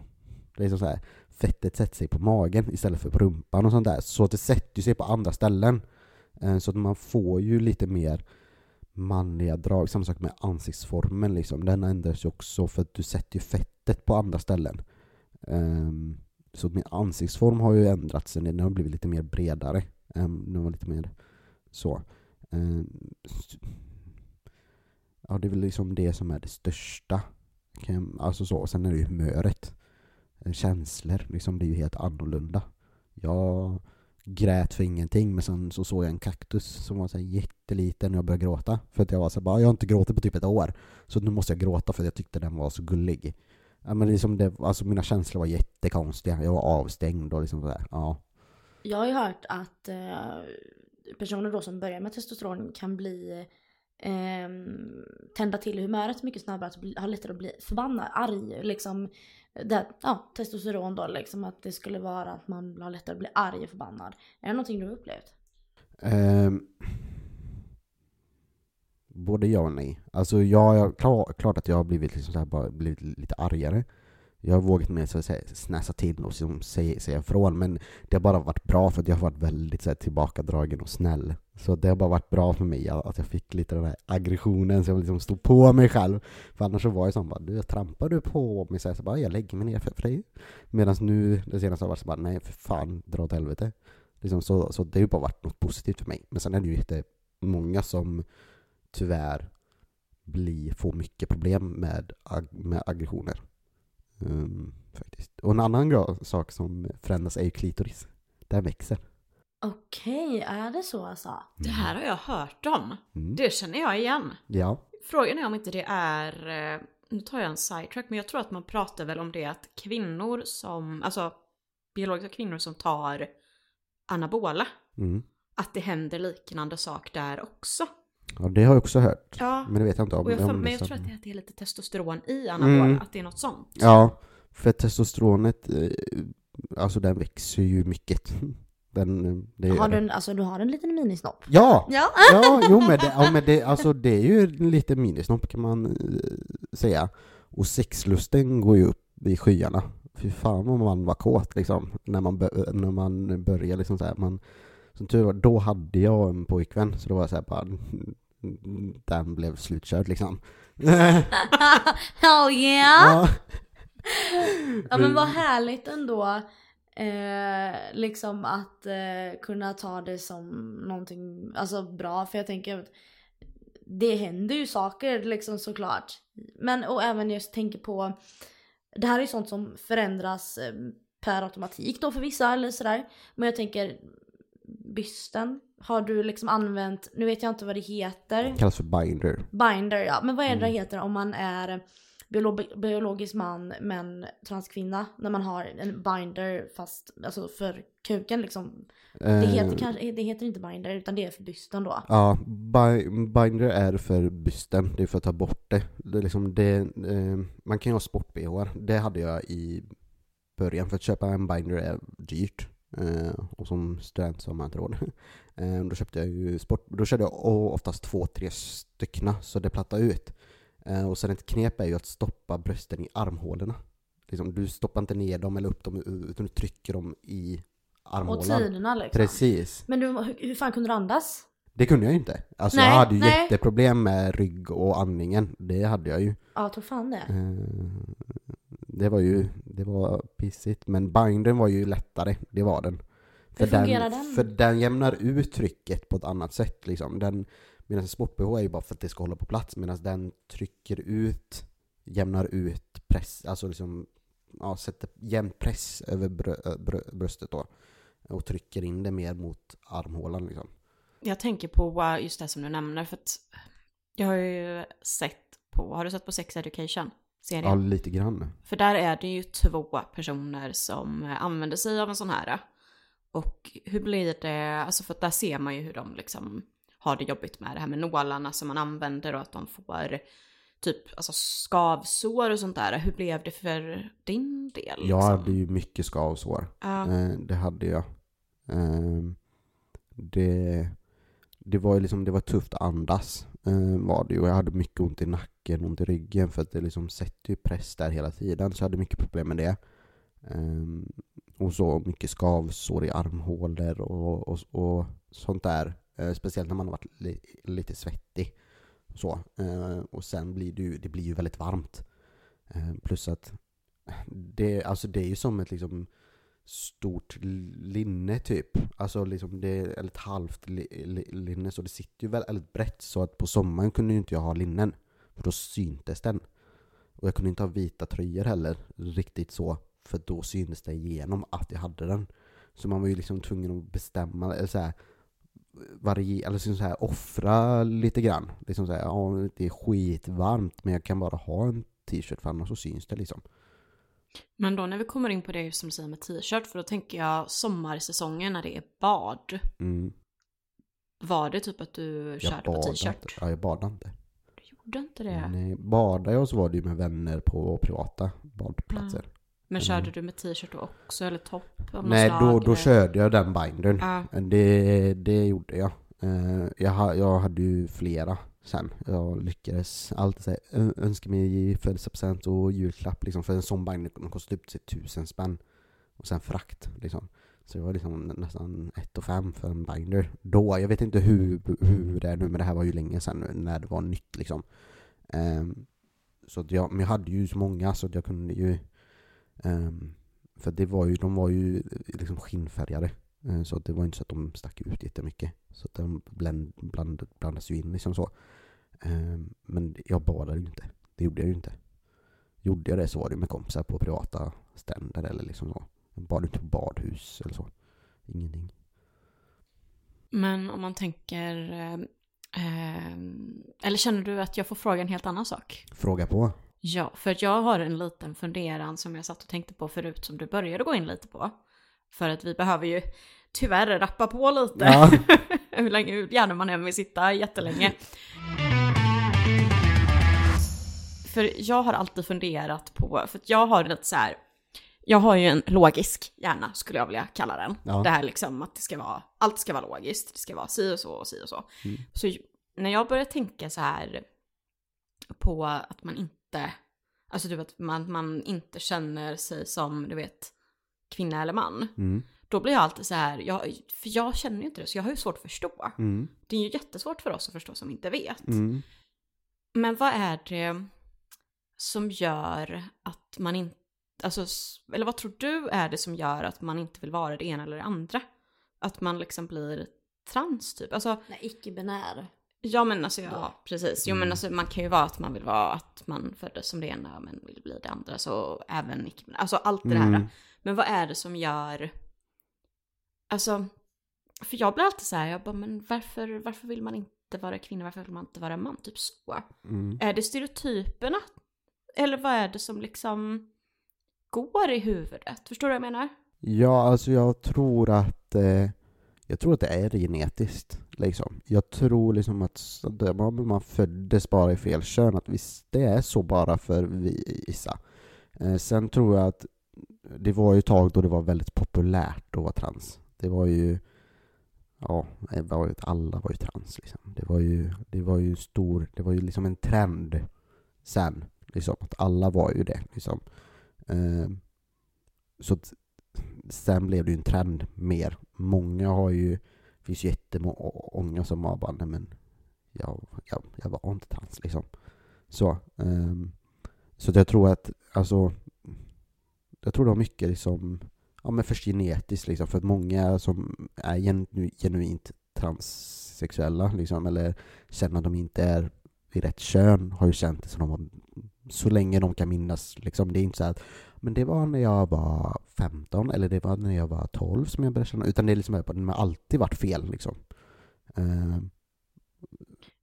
Det är så här, fettet sätter sig på magen istället för på rumpan och sånt där. Så att det sätter sig på andra ställen. Eh, så att man får ju lite mer manliga drag. Samma sak med ansiktsformen liksom. Den ändras ju också för att du sätter ju fettet på andra ställen. Um, så min ansiktsform har ju ändrats, sen den har blivit lite mer bredare. Um, den var lite mer så. Um, ja, det är väl liksom det som är det största. Alltså så, sen är det ju humöret. Känslor, liksom det är ju helt annorlunda. Jag grät för ingenting, men sen så såg jag en kaktus som var så här jätteliten och jag började gråta. För att jag var så här, bara, jag har inte gråtit på typ ett år. Så nu måste jag gråta för att jag tyckte den var så gullig. Ja, men liksom det, alltså mina känslor var jättekonstiga. Jag var avstängd och liksom sådär. Ja. Jag har ju hört att eh, personer då som börjar med testosteron kan bli eh, tända till humöret mycket snabbare, att bli, ha lättare att bli förbannad, arg liksom. Det, ja, testosteron då liksom, att det skulle vara att man har lättare att bli arg och förbannad. Är det någonting du har upplevt? Um, både ja och nej. Alltså jag, jag klar, klart att jag har blivit, liksom så här, bara blivit lite argare. Jag har vågat mer så att säga, snäsa till och liksom säga, säga ifrån. Men det har bara varit bra för att jag har varit väldigt så här, tillbakadragen och snäll. Så det har bara varit bra för mig att jag fick lite den här aggressionen så jag liksom stod på mig själv. För annars så var jag sån bara, du trampar du på mig så, här, så bara, jag lägger mig ner för, för dig. Medan nu, det senaste har varit så bara, nej för fan, dra åt helvete. Liksom så, så det har ju bara varit något positivt för mig. Men sen är det ju jättemånga som tyvärr blir, får mycket problem med, ag- med aggressioner. Ehm, faktiskt. Och en annan bra sak som förändras är ju klitoris. Den växer. Okej, är det så alltså? Det här har jag hört om. Mm. Det känner jag igen. Ja. Frågan är om inte det är, eh, nu tar jag en sidetrack, men jag tror att man pratar väl om det att kvinnor som, alltså biologiska kvinnor som tar anabola, Mm. att det händer liknande sak där också. Ja, det har jag också hört. Ja, Men det vet jag inte om. och jag, om men jag tror att det, att det är lite testosteron i anabola, Mm. att det är något sånt. Ja, för testosteronet, eh, alltså den växer ju mycket. Den, eh, Har du en, alltså du har en liten minisnopp? Ja! Ja. Ja, jo men det, ja, men det, alltså, det är ju lite minisnopp kan man eh, säga. Och sexlusten går ju upp i skyarna. Fy fan vad man var kåt liksom, när man, när man började liksom så här. Man, som tur var, då hade jag en pojkvän, så då var jag så här bara, den blev slutkörd liksom. Hell yeah! ja. Ja men vad härligt ändå. Eh, liksom att eh, kunna ta det som någonting alltså bra. För jag tänker det händer ju saker liksom såklart. Men och även just tänker på det här är ju sånt som förändras eh, per automatik då för vissa eller sådär. Men jag tänker bysten. Har du liksom använt, nu vet jag inte vad det heter. kallas för binder. Binder ja, men vad är det Mm. det heter om man är biolo- biologisk man men transkvinna? När man har en binder fast alltså för kuken liksom. Det heter, Eh, kanske, det heter inte binder utan det är för bysten då. Ja, bi- binder är för bysten, det är för att ta bort det. det, är liksom det eh, man kan ju ha sport-bh, det hade jag i början, för att köpa en binder är dyrt. Eh, och som student så har man inte råd. Eh, då köpte jag ju sport, då körde jag oftast två, tre styckna så det plattade ut. Eh, och sen ett knep är ju att stoppa brösten i armhålorna. Liksom, du stoppar inte ner dem eller upp dem utan du trycker dem i Och armhålan. tiderna liksom. Precis. Men du, hur, fan kunde du andas? Det kunde jag ju inte. Alltså Nej, jag hade ju nej. jätteproblem med rygg och andningen. Det hade jag ju. Ja, tror fan det. Det var ju, det var pissigt. Men bindern var ju lättare, det var den. Hur fungerar den? För den jämnar ut trycket på ett annat sätt liksom. Den, medan en sport-bh är ju bara för att det ska hålla på plats. Medan den trycker ut, jämnar ut press, alltså liksom, ja, sätter jämn press över brö, brö, bröstet då. Och trycker in det mer mot armhålan liksom. Jag tänker på uh, just det som du nämner, för att jag har ju sett på, har du sett på Sex Education? Serien? Ja, lite grann. För där är det ju två personer som eh, använder sig av en sån här. Och hur blir det, alltså för att där ser man ju hur de liksom har det jobbigt med det här med nålarna som man använder och att de får typ alltså skavsår och sånt där. Hur blev det för din del? Jag liksom? hade ju mycket skavsår. Ja. Eh, det hade jag. Eh, det, det var ju liksom, det var tufft att andas. Eh, var det ju. Och jag hade mycket ont i nacken, ont i ryggen för att det liksom sätter ju press där hela tiden. Så jag hade mycket problem med det. Eh, och så mycket skavsår i armhålor och, och, och sånt där. Eh, speciellt när man har varit li, lite svettig. Så. Eh, och sen blir det ju, det blir ju väldigt varmt. Eh, plus att det, alltså det är ju som ett liksom stort linne typ. Alltså liksom det är ett halvt li, li, linne så det sitter ju väldigt brett så att på sommaren kunde ju inte jag ha linnen. För då syntes den. Och jag kunde inte ha vita tröjor heller riktigt så. För då syntes det igenom att jag hade den. Så man var ju liksom tvungen att bestämma, eller såhär. variera, eller liksom så här, offra lite grann. Liksom såhär. ja, det är skitvarmt men jag kan bara ha en t-shirt för annars så syns det liksom. Men då när vi kommer in på det som du säger med t-shirt, för då tänker jag sommarsäsongen när det är bad. Mm. Var det typ att du Jag körde på t-shirt? Ja, jag badade inte. Du gjorde inte det? Nej, badade jag så var det ju med vänner på privata badplatser. Men körde du med t-shirt också, eller topp Nej, då, då körde jag den bindern. Ja. Det, det gjorde jag. Eh, jag hade ju flera sen. Jag lyckades alltid säga, önska mig i födelsedagspresent och julklapp liksom. För en sån binder kostar typ kostade tusen spänn. Och sen frakt liksom. Så det var liksom nästan ett och fem för en binder. Då, jag vet inte hur, hur det är nu, men det här var ju länge sedan nu, när det var nytt liksom. Um, så att jag, men jag hade ju så många så att jag kunde ju um, För det var ju, de var ju liksom skinnfärgade så att det var inte så att de stack ut jättemycket. Så att de bland, bland, blandas ju in liksom så. Ehm, Men jag badade ju inte. Det gjorde jag ju inte. Gjorde jag det så var det med kompisar på privata ständer eller liksom så. Jag badade inte på badhus eller så. Ingenting. Men om man tänker... Eh, eh, eller känner du att jag får fråga en helt annan sak? Fråga på. Ja, för att jag har en liten funderan som jag satt och tänkte på förut som du började gå in lite på. För att vi behöver ju tyvärr rappa på lite. Ja. hur länge, hur gärna man än vill sitta jättelänge. För jag har alltid funderat på, för att jag har lite så här, jag har ju en logisk hjärna skulle jag vilja kalla den. Ja. Det här liksom att det ska vara, allt ska vara logiskt, det ska vara si och så och si och så. Mm. Så när jag börjar tänka så här på att man inte, alltså du vet, man, man inte känner sig som, du vet, kvinna eller man. Mm. Då blir jag alltid så här, jag, för jag känner ju inte det, så jag har ju svårt att förstå. Mm. Det är ju jättesvårt för oss att förstå som inte vet. Mm. Men vad är det som gör att man inte, alltså, eller vad tror du är det som gör att man inte vill vara det ena eller det andra? Att man liksom blir trans typ? Alltså, Nej, icke-binär. ja men alltså ja, Ja. precis. Jo men alltså man kan ju vara att man vill vara att man föddes som det ena men vill bli det andra. Så även icke Alltså allt det här. Men vad är det som gör, alltså, för jag blir alltid så här, jag bara, men varför, varför vill man inte vara kvinna, varför vill man inte vara man? Typ så. Mm. Är det stereotyperna? Eller vad är det som liksom går i huvudet? Förstår du vad jag menar? Ja, alltså jag tror att eh, jag tror att det är genetiskt. Liksom. Jag tror liksom att man, föddes bara i fel kön, att visst, det är så bara för vi- vissa. Eh, sen tror jag att det var ju ett tag då det var väldigt populärt att vara trans. Det var ju, ja, det var ju, alla var ju trans liksom. Det var ju, det var ju stor, det var ju liksom en trend sen, liksom, att alla var ju det liksom. Eh, så att sen blev det ju en trend mer. Många har ju, det finns ju jättemånga som har bara, nej men jag, jag, jag var inte trans liksom. Så, Eh, så jag tror att, alltså, jag tror det har mycket liksom, ja men först genetiskt liksom, för att många som är genu, genuint transsexuella liksom, eller känner att de inte är i rätt kön, har ju känt det som de har, så länge de kan minnas liksom. Det är inte så att men det var när jag var 15 eller det var när jag var 12 som jag började känna, utan det är liksom, det har alltid varit fel liksom. Uh,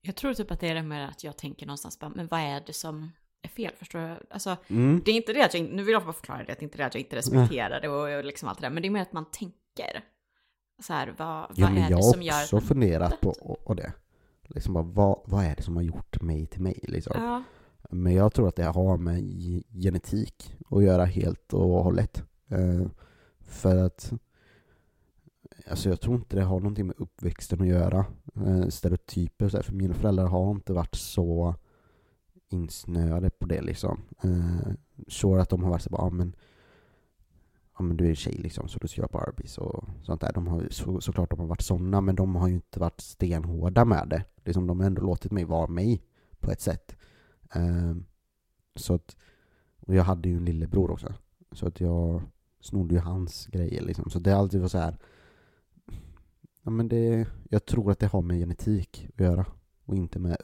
Jag tror typ att det är det med att jag tänker någonstans bara, men vad är det som är fel? Förstår du? Alltså, mm, det är inte det att jag, nu vill jag bara förklara det, att det är inte det att jag inte respekterar det och liksom allt det där, men det är mer att man tänker. Så här, vad, ja, vad är jag det har som gör att också man funderat på och, och det. Liksom bara, vad, vad är det som har gjort mig till mig liksom? Ja, Men jag tror att det har med ge- genetik att göra helt och hållet. Eh, för att Alltså jag tror inte det har någonting med uppväxten att göra. Eh, stereotyper och så här, för mina föräldrar har inte varit så insnöade på det liksom. Eh, så att de har varit så bara, ah, ja men ah, men du är tjej liksom, så du ska göra Barbies och sånt där. De har, så, såklart de har varit sådana, men de har ju inte varit stenhårda med det. Liksom, de har ändå låtit mig vara mig på ett sätt. Eh, så att, Och jag hade ju en lillebror också. Så att jag snodde ju hans grejer liksom. Så det har alltid varit så här. Ja men det, jag tror att det har med genetik att göra. Och inte med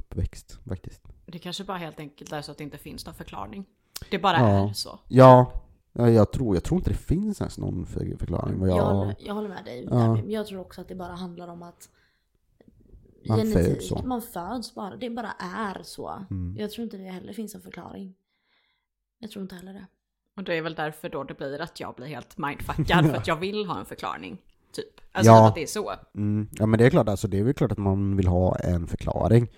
uppväxt faktiskt. Det kanske bara helt enkelt är så att det inte finns någon förklaring. Det bara Ja. är så. Ja, ja jag, tror, jag tror inte det finns ens någon för, förklaring. Jag, jag, håller, jag håller med dig. Ja. Jag tror också att det bara handlar om att Man genetik, föds så. man föds bara. Det bara är så. Mm. Jag tror inte det heller finns en förklaring. Jag tror inte heller det. Och det är väl därför då det blir att jag blir helt mindfuckad för att jag vill ha en förklaring. Typ. Alltså Ja. att det är så. Mm, ja men det är klart, alltså, det är väl klart att man vill ha en förklaring.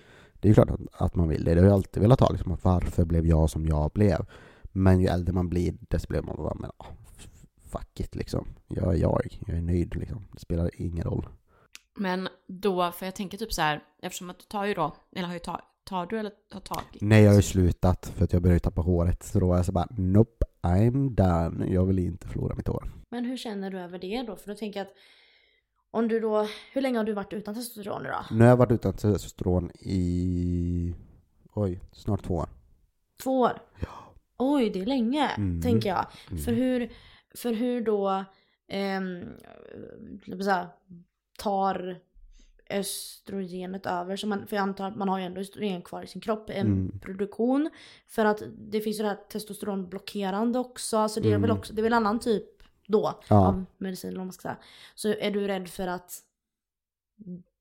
Det är ju klart att, att man vill det. Det har jag alltid velat ha, liksom, varför blev jag som jag blev? Men ju äldre man blir, desto blir man bara, men ah, f- fuck it liksom. Jag är jag, jag är nöjd liksom. Det spelar ingen roll. Men då, för jag tänker typ så här, eftersom att du tar ju då, eller har ju tagit, tar du eller har tagit? Nej, jag har ju slutat för att jag började tappa håret. Så då var jag så bara, nope, I'm done. Jag vill inte förlora mitt hår. Men hur känner du över det då? För då tänker jag att om du då, hur länge har du varit utan testosteron nu då? Nu har jag varit utan testosteron i, oj, snart två år. Två år? Oj, det är länge, Mm. tänker jag. Mm. För hur, för hur då vill säga, tar östrogenet över? Så man, för jag antar att man har ju ändå östrogen kvar i sin kropp, en Mm. produktion. För att det finns ju det här testosteronblockerande också, så det är väl Mm. också, det är väl en annan typ då Ja. av medicin eller vad man ska säga. Så är du rädd för att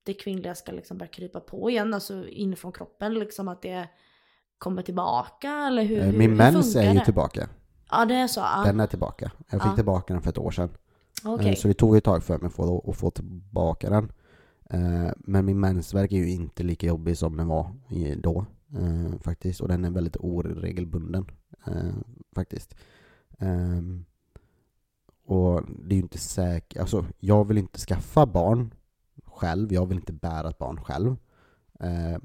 det kvinnliga ska liksom börja krypa på igen, alltså inifrån kroppen liksom att det kommer tillbaka eller hur, Eh, Min hur mens är ju det? tillbaka. Ja det är så, ja. Den är tillbaka. Jag fick Ja. tillbaka den för ett år sedan. okej. Eh, Så det tog ett tag för mig att få, att få tillbaka den. Eh, Men min mensvärk är ju inte lika jobbig som den var då. Faktiskt. Och den är väldigt oregelbunden. Faktiskt. Ehm, det är ju inte säkert. Alltså jag vill inte skaffa barn själv. Jag vill inte bära ett barn själv. Eh,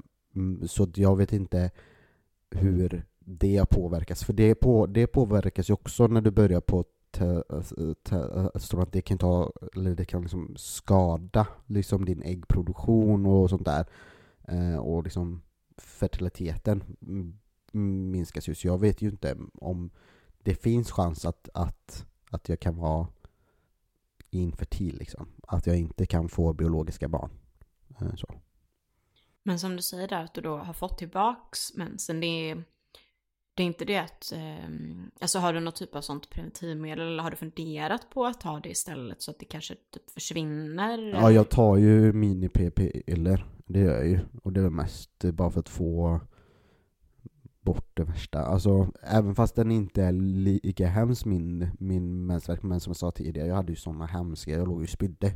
Så jag vet inte hur det påverkas. För det, på, det påverkas ju också när du börjar på te, att det kan ta, eller det kan liksom skada liksom din äggproduktion och sånt där. Eh, och liksom fertiliteten minskas ju. Så jag vet ju inte om det finns chans att, att, att jag kan vara infertil liksom. Att jag inte kan få biologiska barn. Eh, så. Men som du säger där att du då har fått tillbaks mensen, det är, det är inte det att, eh, alltså har du någon typ av sånt preventivmedel eller har du funderat på att ta det istället så att det kanske typ försvinner? Ja, jag tar ju mini-p-piller. Det gör jag ju. Och det är mest bara för att få bort det värsta. Alltså, även fast den inte är lika hemsk min, min mensvärk, men som jag sa tidigare, jag hade ju sådana hemska, jag låg ju och spydde.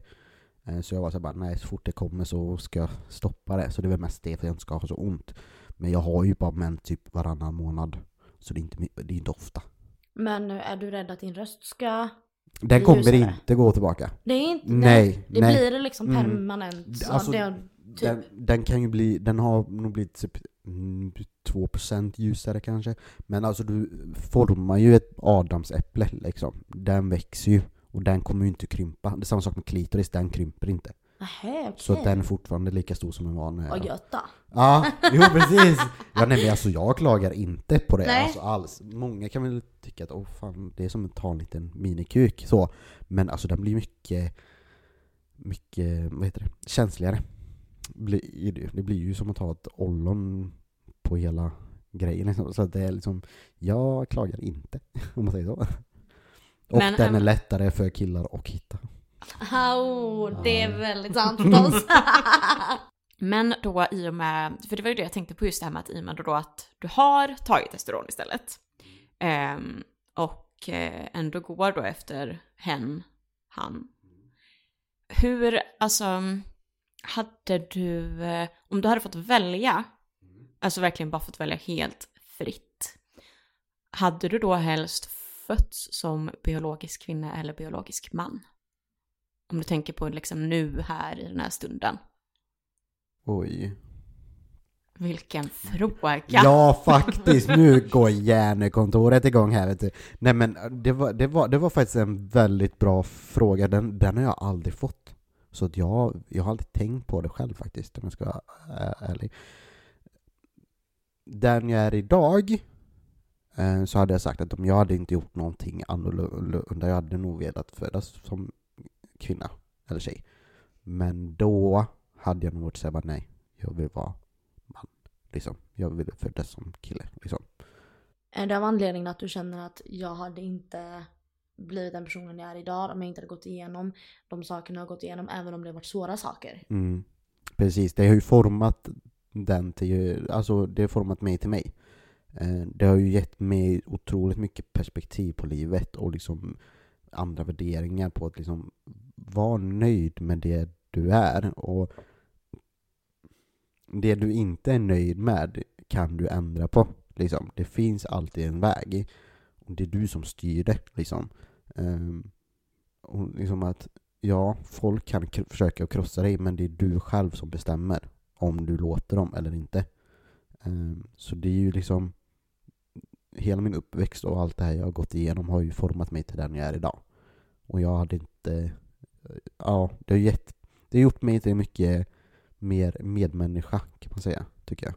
Eh, Så jag var så bara, nej så fort det kommer så ska jag stoppa det. Så det är väl mest det för att jag inte ska ha så ont. Men jag har ju bara mens typ varannan månad. Så det är inte, det är inte ofta. Men är du rädd att din röst ska... Den kommer ljusare. inte gå tillbaka. Det är inte... Nej, det nej. blir liksom Mm. permanent. Så Alltså, typ. Den, den kan ju bli, den har nog blivit typ mm, 2% ljusare kanske. Men alltså du formar ju ett adamsäpple liksom. Den växer ju. Och den kommer ju inte krympa. Det är samma sak med klitoris, den krymper inte. Nähä, okej. Så den är fortfarande lika stor som var när Vad gött då. Ja, jo precis! Ja nej men alltså jag klagar inte på det alltså alls. Många kan väl tycka att åh fan, det är som att ta en liten minikuk så. Men alltså den blir mycket, mycket, vad heter det, känsligare. Blir det, blir ju som att ta ett ollon på hela grejen liksom. Så att det är liksom, jag klagar inte, om man säger så. Och Men, den är äm, lättare för killar att hitta. Oh, det är väldigt sant förstås. Men då i och med, för det var ju det jag tänkte på just det här med att i och med då att du har tagit testosteron istället. ehm, och eh, ändå går då efter hen, han. Hur, alltså, hade du, eh, om du hade fått välja, alltså verkligen bara fått välja helt fritt. Hade du då helst fötts som biologisk kvinna eller biologisk man? Om du tänker på liksom nu här i den här stunden. Oj. Vilken fråga! Ja, faktiskt. Nu går hjärnekontoret igång här vet du. Nej men det var, det var, det var faktiskt en väldigt bra fråga. Den, den har jag aldrig fått. Så att jag, jag har aldrig tänkt på det själv faktiskt, om jag ska vara eh, ärlig. Den jag är idag eh, så hade jag sagt att om jag hade inte gjort någonting annorlunda, jag hade nog velat födas som kvinna eller tjej. Men då hade jag nog varit såhär, nej, jag vill vara man. Liksom. Jag vill födas som kille. Liksom. Är det av anledningen att du känner att jag hade inte blivit den personen jag är idag om jag inte hade gått igenom de sakerna jag har gått igenom, även om det varit svåra saker? Mm. Precis, det har ju format den till, alltså det har format mig till mig. Eh, det har ju gett mig otroligt mycket perspektiv på livet och liksom andra värderingar på att liksom vara nöjd med det du är och det du inte är nöjd med kan du ändra på. Liksom. Det finns alltid en väg. Och det är du som styr det. Liksom. Ehm, och liksom att, ja, folk kan försöka krossa dig, men det är du själv som bestämmer om du låter dem eller inte. Ehm, så det är ju liksom, hela min uppväxt och allt det här jag har gått igenom har ju format mig till den jag är idag. Och jag hade inte, ja, det har gett, det har gjort mig till mycket mer medmänniska kan man säga, tycker jag.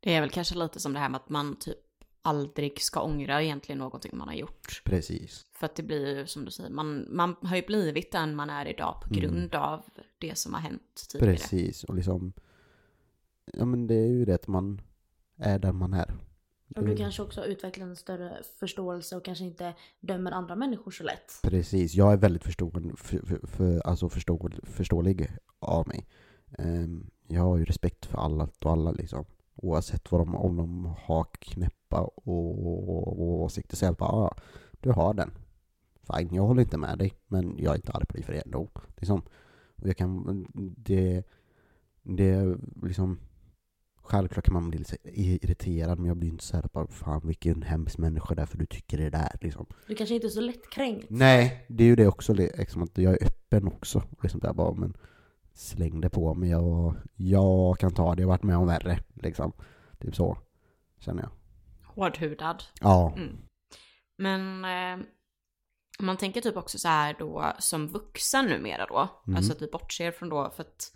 Det är väl kanske lite som det här med att man typ aldrig ska ångra egentligen någonting man har gjort. Precis. För att det blir ju som du säger, man, man har ju blivit den man är idag på mm. grund mm. av det som har hänt tidigare. Precis, och liksom, ja men det är ju det att man är där man är. Och du kanske också har utvecklat en större förståelse och kanske inte dömer andra människor så lätt. Precis, jag är väldigt förstående, för, för, för, alltså förstå, förståelig av mig. Um, jag har ju respekt för alla och alla liksom. Oavsett vad de, om de har knäppa och, och, och åsikter så jag bara, ah, du har den. Fine, jag håller inte med dig, men jag är inte arg på dig för det ändå. Liksom. Jag kan, det, det liksom, självklart kan man bli lite irriterad, men jag blir inte såhär bara, fan vilken hemsk människa därför du tycker det där liksom. Du kanske inte är så lättkränkt? Nej, det är ju det också, liksom, att jag är öppen också. Liksom där bara, men slängde på mig och jag kan ta det, jag har varit med om värre liksom. Typ så, känner jag. Hårdhudad. Ja. Mm. Men eh, man tänker typ också så här då som vuxen numera då, mm. alltså att vi bortser från då för att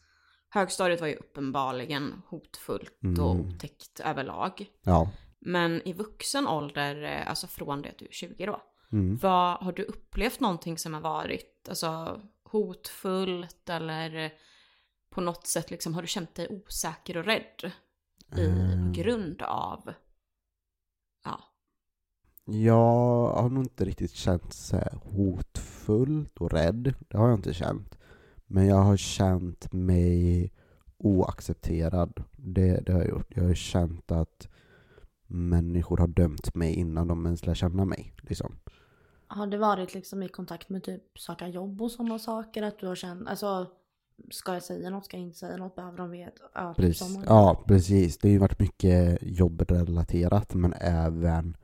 högstadiet var ju uppenbarligen hotfullt mm. och otäckt överlag. Ja. Men i vuxen ålder, eh, alltså från det att du är 20 då, mm. vad, har du upplevt någonting som har varit alltså, hotfullt eller på något sätt liksom, har du känt dig osäker och rädd? I mm. grund av, ja. Jag har nog inte riktigt känt så hotfullt och rädd. Det har jag inte känt. Men jag har känt mig oaccepterad. Det, det har jag gjort. Jag har känt att människor har dömt mig innan de ens lär känna mig. Liksom. Har det varit liksom i kontakt med typ söka jobb och sådana saker? Att du har känt, alltså Ska jag säga något? Ska jag inte säga något? Behöver de veta? Ja, precis. ja, precis. Det har ju varit mycket jobbrelaterat men även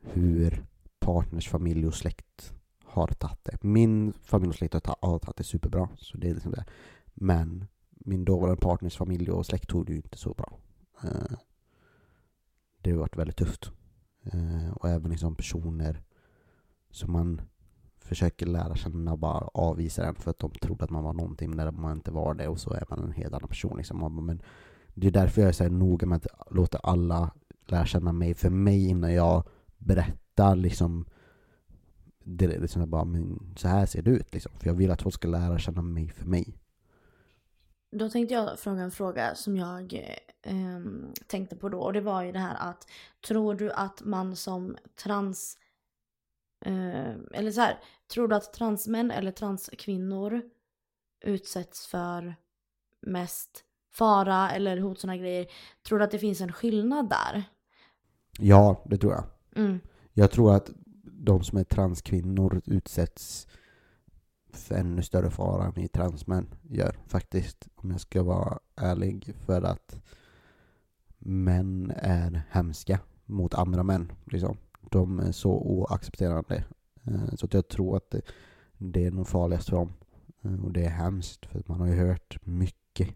hur partners familj och släkt har tagit det. Min familj och släkt har tagit det superbra. Så det är liksom det. Men min dåvarande partners familj och släkt tog det ju inte så bra. Eh, det har varit väldigt tufft. Eh, och även liksom personer som man försöker lära känna och bara avvisa den för att de trodde att man var någonting när man inte var det och så är man en helt annan person. Liksom. Men det är därför jag är så noga med att låta alla lära känna mig för mig innan jag berättar liksom det är liksom bara, men så här ser det ut liksom. För jag vill att folk ska lära känna mig för mig. Då tänkte jag fråga en fråga som jag eh, tänkte på då. Och det var ju det här att tror du att man som trans Eh, eller så här, tror du att transmän eller transkvinnor utsätts för mest fara eller hot sådana grejer? Tror du att det finns en skillnad där? Ja, det tror jag. Mm. Jag tror att de som är transkvinnor utsätts för ännu större fara än vi transmän gör faktiskt. Om jag ska vara ärlig. För att män är hemska mot andra män. Liksom de är så oaccepterande. Eh, så att jag tror att det, är nog farligast för dem. Eh, och det är hemskt, för man har ju hört mycket.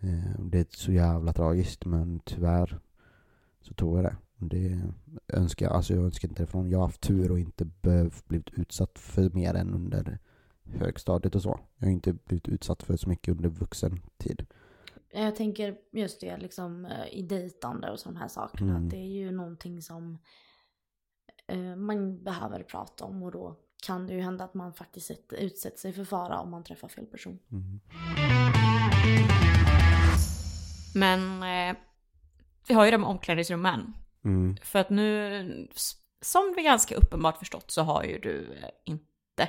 Eh, det är så jävla tragiskt, men tyvärr så tror jag det. Det önskar jag, alltså jag önskar inte det från. Jag har haft tur och inte behövt blivit utsatt för mer än under högstadiet och så. Jag har inte blivit utsatt för så mycket under vuxen tid. jag tänker just det liksom i dejtande och sådana här sakerna. Mm. Att det är ju någonting som man behöver prata om och då kan det ju hända att man faktiskt sätter- utsätter sig för fara om man träffar fel person. Mm. Men eh, vi har ju de omklädningsrummen. Mm. För att nu, som vi ganska uppenbart förstått så har ju du eh, inte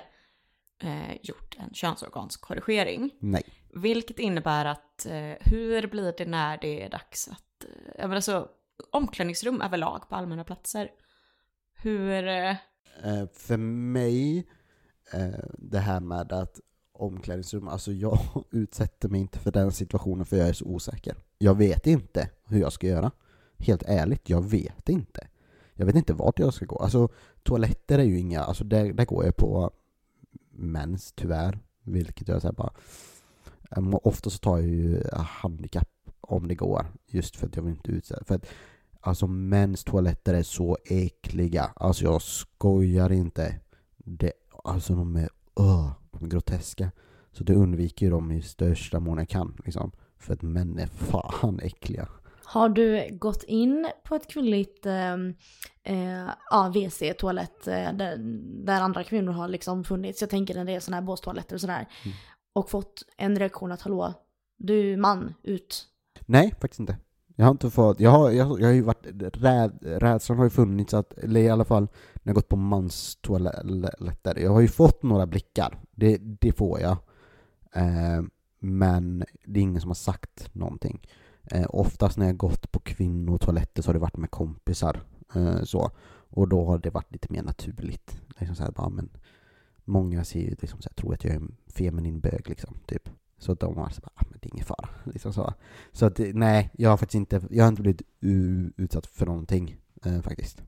eh, gjort en könsorganskorrigering. Nej. Vilket innebär att eh, hur blir det när det är dags att, eh, jag menar alltså omklädningsrum överlag på allmänna platser. Hur, eh, eh, för mig, eh, det här med att omklädningsrum, alltså jag utsätter mig inte för den situationen för jag är så osäker. Jag vet inte hur jag ska göra. Helt ärligt, jag vet inte. Jag vet inte vart jag ska gå. Alltså toaletter är ju inga, alltså där, där går jag på mens tyvärr. Vilket jag säger bara, eh, ofta så tar jag ju handikapp om det går. Just för att jag vill inte utsätta, för att Alltså mäns toaletter är så äckliga. Alltså jag skojar inte. Det, alltså de är, de är groteska. Så det undviker dem i största mån jag kan. Liksom. För att män är fan äckliga. Har du gått in på ett kvinnligt eh, eh, ja, WC, toalett, eh, där, där andra kvinnor har liksom funnits, jag tänker när det är sådana här båstoaletter och sådär, Mm. och fått en reaktion att hallå, du är man, ut. Nej, faktiskt inte. Jag har inte fått, jag har, jag, jag har ju varit, räd, rädslan har ju funnits att, eller i alla fall när jag gått på manstoaletter, jag har ju fått några blickar, det, det får jag. Eh, men det är ingen som har sagt någonting. Eh, oftast när jag gått på kvinnotoaletter så har det varit med kompisar. Eh, så. Och då har det varit lite mer naturligt. Liksom så här, bara, men många ser ju liksom så här, tror att jag är en feminin bög liksom, typ. Så att de har så bara, ah, men det är ingen fara. Liksom så. Så att, nej, jag har faktiskt inte, jag har inte blivit utsatt för någonting eh, faktiskt.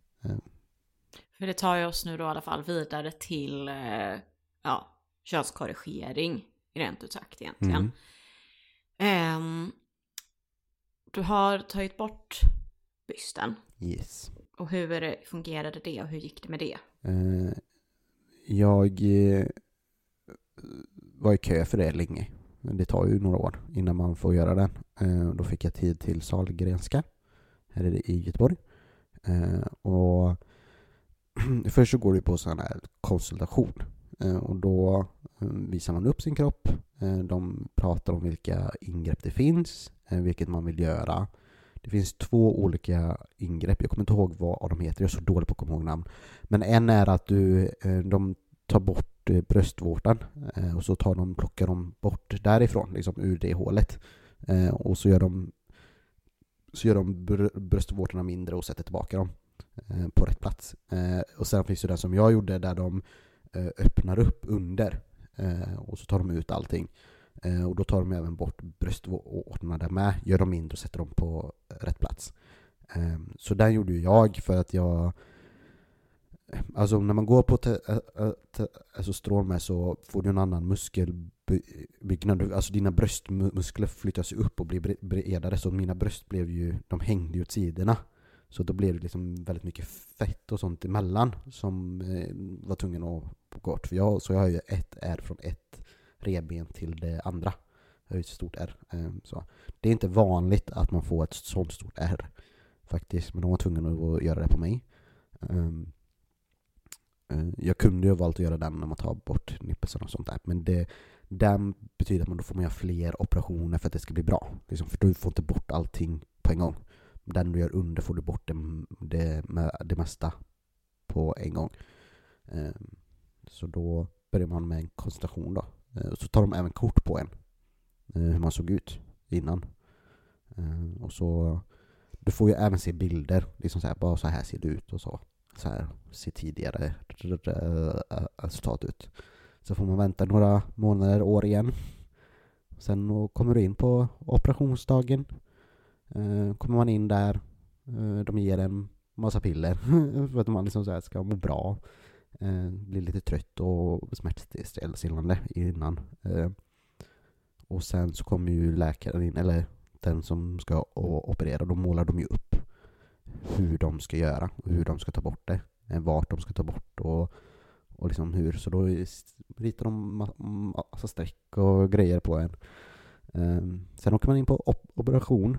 för det tar ju oss nu då i alla fall vidare till, eh, ja, könskorrigering, rent ut sagt egentligen. Mm. Ehm, du har tagit bort bysten. Yes. Och hur fungerade det och hur gick det med det? Eh, jag eh, var i kö för det länge. Det tar ju några år innan man får göra den. Eh, då fick jag tid till Sahlgrenska här är det i Göteborg. Eh, och först så går du på sån här konsultation. Eh, och då visar man upp sin kropp. De pratar om vilka ingrepp det finns, vilket man vill göra. Det finns två olika ingrepp. Jag kommer inte ihåg vad de heter. Jag är så dålig på att komma ihåg namn. Men en är att du, de ta bort eh, bröstvårtan eh, och så tar de, plockar de bort därifrån, liksom ur det hålet. Eh, Och så gör de, så gör de br- bröstvårtorna mindre och sätter tillbaka dem eh, på rätt plats. Eh, Och sen finns det den som jag gjorde där de eh, öppnar upp under eh, och så tar de ut allting. Eh, Och då tar de även bort bröstvårtorna där med, gör dem mindre och sätter dem på rätt plats. Eh, Så den gjorde ju jag för att jag Alltså när man går på te, te, alltså strålmed så får du en annan muskelbyggnad. Alltså dina bröstmuskler flyttas ju upp och blir bredare. Så mina bröst blev ju, de hängde ju åt sidorna. Så då blev det liksom väldigt mycket fett och sånt emellan som eh, var tvungen att gå bort. För jag, så jag har ju ett R från ett revben till det andra. Jag har ju ett stort R. Eh, så. Det är inte vanligt att man får ett sånt stort R faktiskt. Men de var tvungna att göra det på mig. Um, Eh, jag kunde ju ha valt att göra den när man tar bort nippelsen och sånt där. Men det, den betyder att man då får man göra fler operationer för att det ska bli bra. Liksom, för du får inte bort allting på en gång. Den du gör under får du bort det, det, med- det mesta på en gång. Eh, så då börjar man med en koncentration då. Eh, och så tar de även kort på en. Hur man såg ut innan. Och så du får ju även se bilder. Liksom så här, bara så här ser det ut och så så här, se tidigare resultat ut. Så får man vänta några månader, år igen. Sen kommer du in på operationsdagen. Eh, kommer man in där, eh, de ger en massa piller för att man liksom så här ska må bra. Eh, blir lite trött och smärtstillande innan. Och sen så kommer ju läkaren in, eller den som ska operera, då målar de ju upp hur de ska göra och hur de ska ta bort det. eh, Vart de ska ta bort och, och liksom hur. Så då ritar de ma- massa streck och grejer på en. Ehm, sen åker man in på op- operation.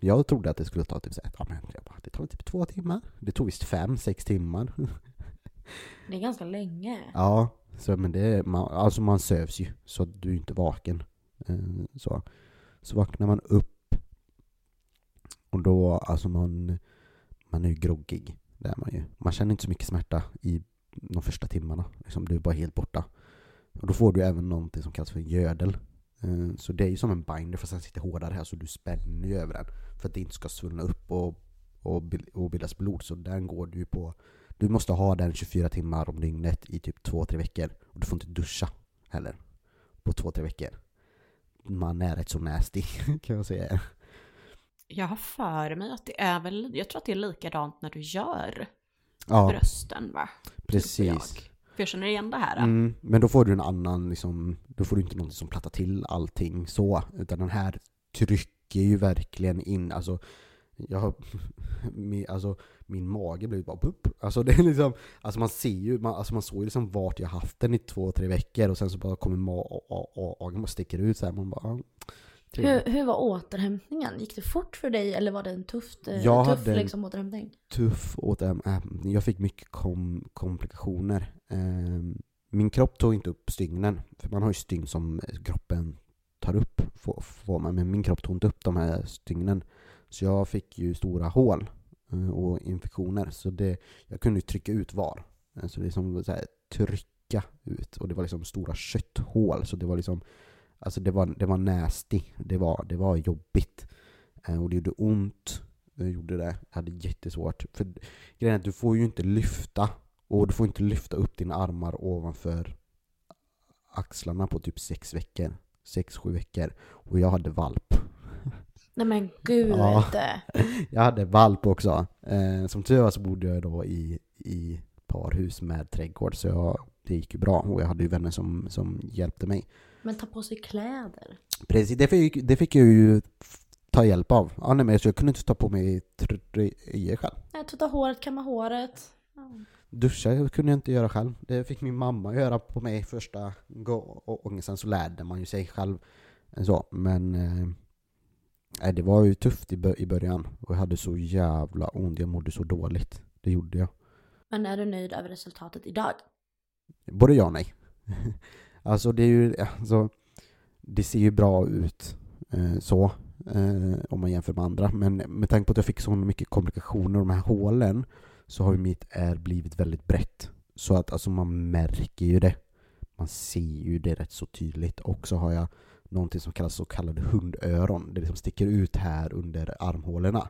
Jag trodde att det skulle ta typ här, ja, men jag bara, det tar typ två timmar. Det tog visst fem, sex timmar. Det är ganska länge. Ja, så, men det man, alltså man sövs ju så du är inte vaken. Eh, så. så vaknar man upp och då, alltså man, man är ju groggig. Det är man ju. Man känner inte så mycket smärta i de första timmarna. Liksom, du är bara helt borta. Och då får du även någonting som kallas för gödel. Eh, så det är ju som en binder fast den sitter hårdare här så du spänner ju över den. För att det inte ska svullna upp och, och, och bildas blod. Så den går du ju på du måste ha den 24 timmar om dygnet i typ 2-3 veckor. Och du får inte duscha heller på 2-3 veckor. Man är rätt så nasty kan jag säga. Jag har för mig att det är väl, jag tror att det är likadant när du gör Ja, brösten va? Precis. För jag känner igen det här. Mm, men då får du en annan, liksom, då får du inte någonting som plattar till allting så. Utan den här trycker ju verkligen in, alltså jag har, min, alltså, min mage blev ju bara bupp. Alltså det är liksom, alltså man ser ju, man, alltså man såg ju liksom vart jag haft den i två, tre veckor och sen så bara kommer ma- magen och sticker ut så här. Man bara. Hur, hur var återhämtningen? Gick det fort för dig eller var det en tufft, eh, Jag tuff hade en- liksom, återhämtning? tuff återhämtning. Jag fick mycket kom, komplikationer. Ehm, min kropp tog inte upp stygnen, för man har ju stygn som kroppen tar upp, får, får man, men min kropp tog inte upp de här stygnen. Så jag fick ju stora hål eh, och infektioner, så det, jag kunde ju trycka ut var. Eh, Så det är som så här, trycka ut, och det var liksom stora kötthål, så det var liksom Alltså det var, det var nasty, det var, det var jobbigt. Eh, Och det gjorde ont, jag gjorde det. Jag hade jättesvårt. För grejen är att du får ju inte lyfta. Och du får inte lyfta upp dina armar ovanför axlarna på typ sex veckor. Sex, sju veckor. Och jag hade valp. Nej men gud. Ja. Jag hade valp också. Eh, som tur var så bodde jag då i, i parhus med trädgård. Så jag, det gick ju bra. Och jag hade ju vänner som, som hjälpte mig. Men ta på sig kläder. Precis, det fick, det fick jag ju ta hjälp av. Ja, nej, men jag kunde inte ta på mig tröjor själv. Nej, tvätta håret, kamma håret. Ja. Duscha kunde jag inte göra själv. Det fick min mamma göra på mig första gången. Sen så lärde man ju sig själv. Så, men eh, det var ju tufft i början. Och jag hade så jävla ont. Jag mådde så dåligt. Det gjorde jag. Men är du nöjd över resultatet idag? Både ja och nej. alltså det är ju, alltså, det ser ju bra ut eh, så, eh, om man jämför med andra. Men med tanke på att jag fick så mycket komplikationer, de här hålen, så har ju mitt är blivit väldigt brett. Så att alltså man märker ju det. Man ser ju det rätt så tydligt. Och så har jag någonting som kallas så kallade hundöron. Det liksom sticker ut här under armhålorna.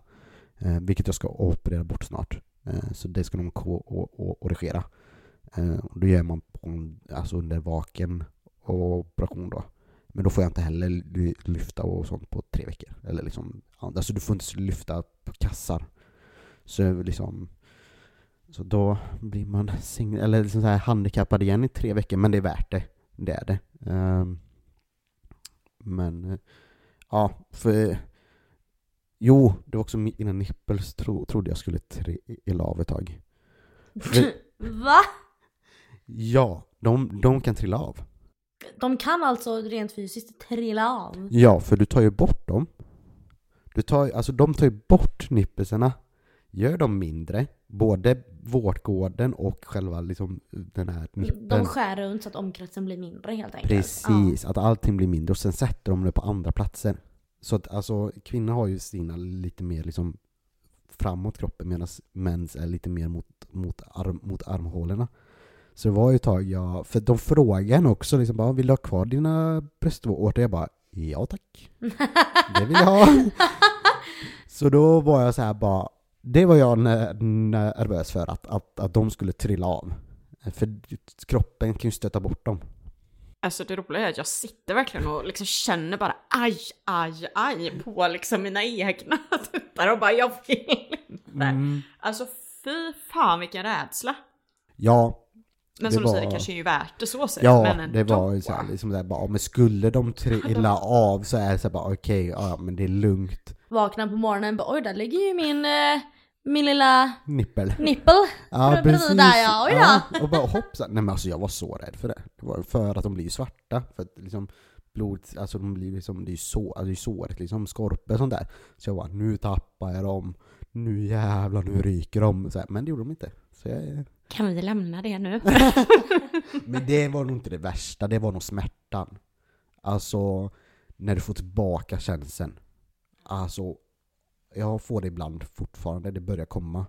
Eh, vilket jag ska operera bort snart. Eh, så det ska de korrigera. Eh, då gör man på, en- alltså under vaken och operation då. Men då får jag inte heller ly- lyfta och sånt på tre veckor. Eller liksom, alltså du får inte lyfta på kassar. Så liksom, så då blir man sing- eller liksom så här handikappad igen i tre veckor, men det är värt det. Det är det. Ehm, men, ja, för Jo, det var också mina nippels tro, trodde jag skulle trilla av ett tag. Va? Ja, de, de kan trilla av. De kan alltså rent fysiskt trilla av? Ja, för du tar ju bort dem. Du tar, alltså de tar ju bort nippelsarna. Gör dem mindre. Både vårtgården och själva liksom den här nippeln. De skär runt så att omkretsen blir mindre helt enkelt? Precis, att allting blir mindre och sen sätter de det på andra platser. Så att alltså kvinnor har ju sina lite mer liksom framåt kroppen medan mäns är lite mer mot, mot, arm, mot armhålorna. Så det var ju ett tag jag, för de frågade en också liksom bara, vill du ha kvar dina bröstvårtor? Jag bara, ja tack. Det vill jag ha. Så då var jag så här bara, det var jag ner- nervös för att, att, att de skulle trilla av. För kroppen kan ju stöta bort dem. Alltså det roliga är att jag sitter verkligen och liksom känner bara aj, aj, aj på liksom mina egna tuttar och bara jag vill inte. Mm. Alltså fy fan vilken rädsla. Ja, Men Det som du säger, var- det kanske är ju värt det så sett. Ja, men det var ju så här, liksom där, bara, men skulle de trilla av så är det så här, bara okej, ja men det är lugnt. Vaknar på morgonen och bara oj där ligger ju min, eh, min lilla Nippel. nippel. Ja, Bredvid där, ja. Oj då. ja. Och bara hoppsan. Nej men alltså jag var så rädd för det. Det var för att de blir ju svarta. För att liksom blod, alltså de blir liksom, det är ju så, alltså det är såret liksom, skorpor och sånt där. Så jag bara, nu tappar jag dem, nu jävlar, nu ryker de. Så här, men det gjorde de inte. Så jag, Kan vi lämna det nu? men det var nog inte det värsta, det var nog smärtan. Alltså, när du får tillbaka känslan. Alltså, jag får det ibland fortfarande, det börjar komma.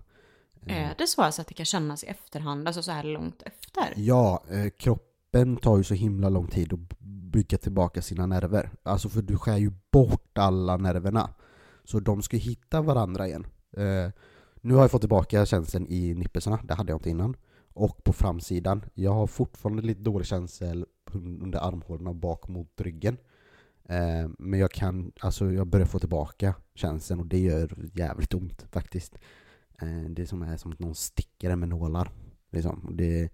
Är det så alltså att det kan kännas i efterhand, alltså så här långt efter? Ja, eh, kroppen tar ju så himla lång tid att bygga tillbaka sina nerver. Alltså för du skär ju bort alla nerverna. Så de ska hitta varandra igen. Nu har jag fått tillbaka känseln i nippelserna, det hade jag inte innan. Och på framsidan, jag har fortfarande lite dålig känsel under armhålorna bak mot ryggen. Eh, men jag kan, alltså jag börjar få tillbaka känslan och det gör jävligt ont faktiskt. Eh, det är som, är som att någon sticker en med nålar. Liksom. Och Det,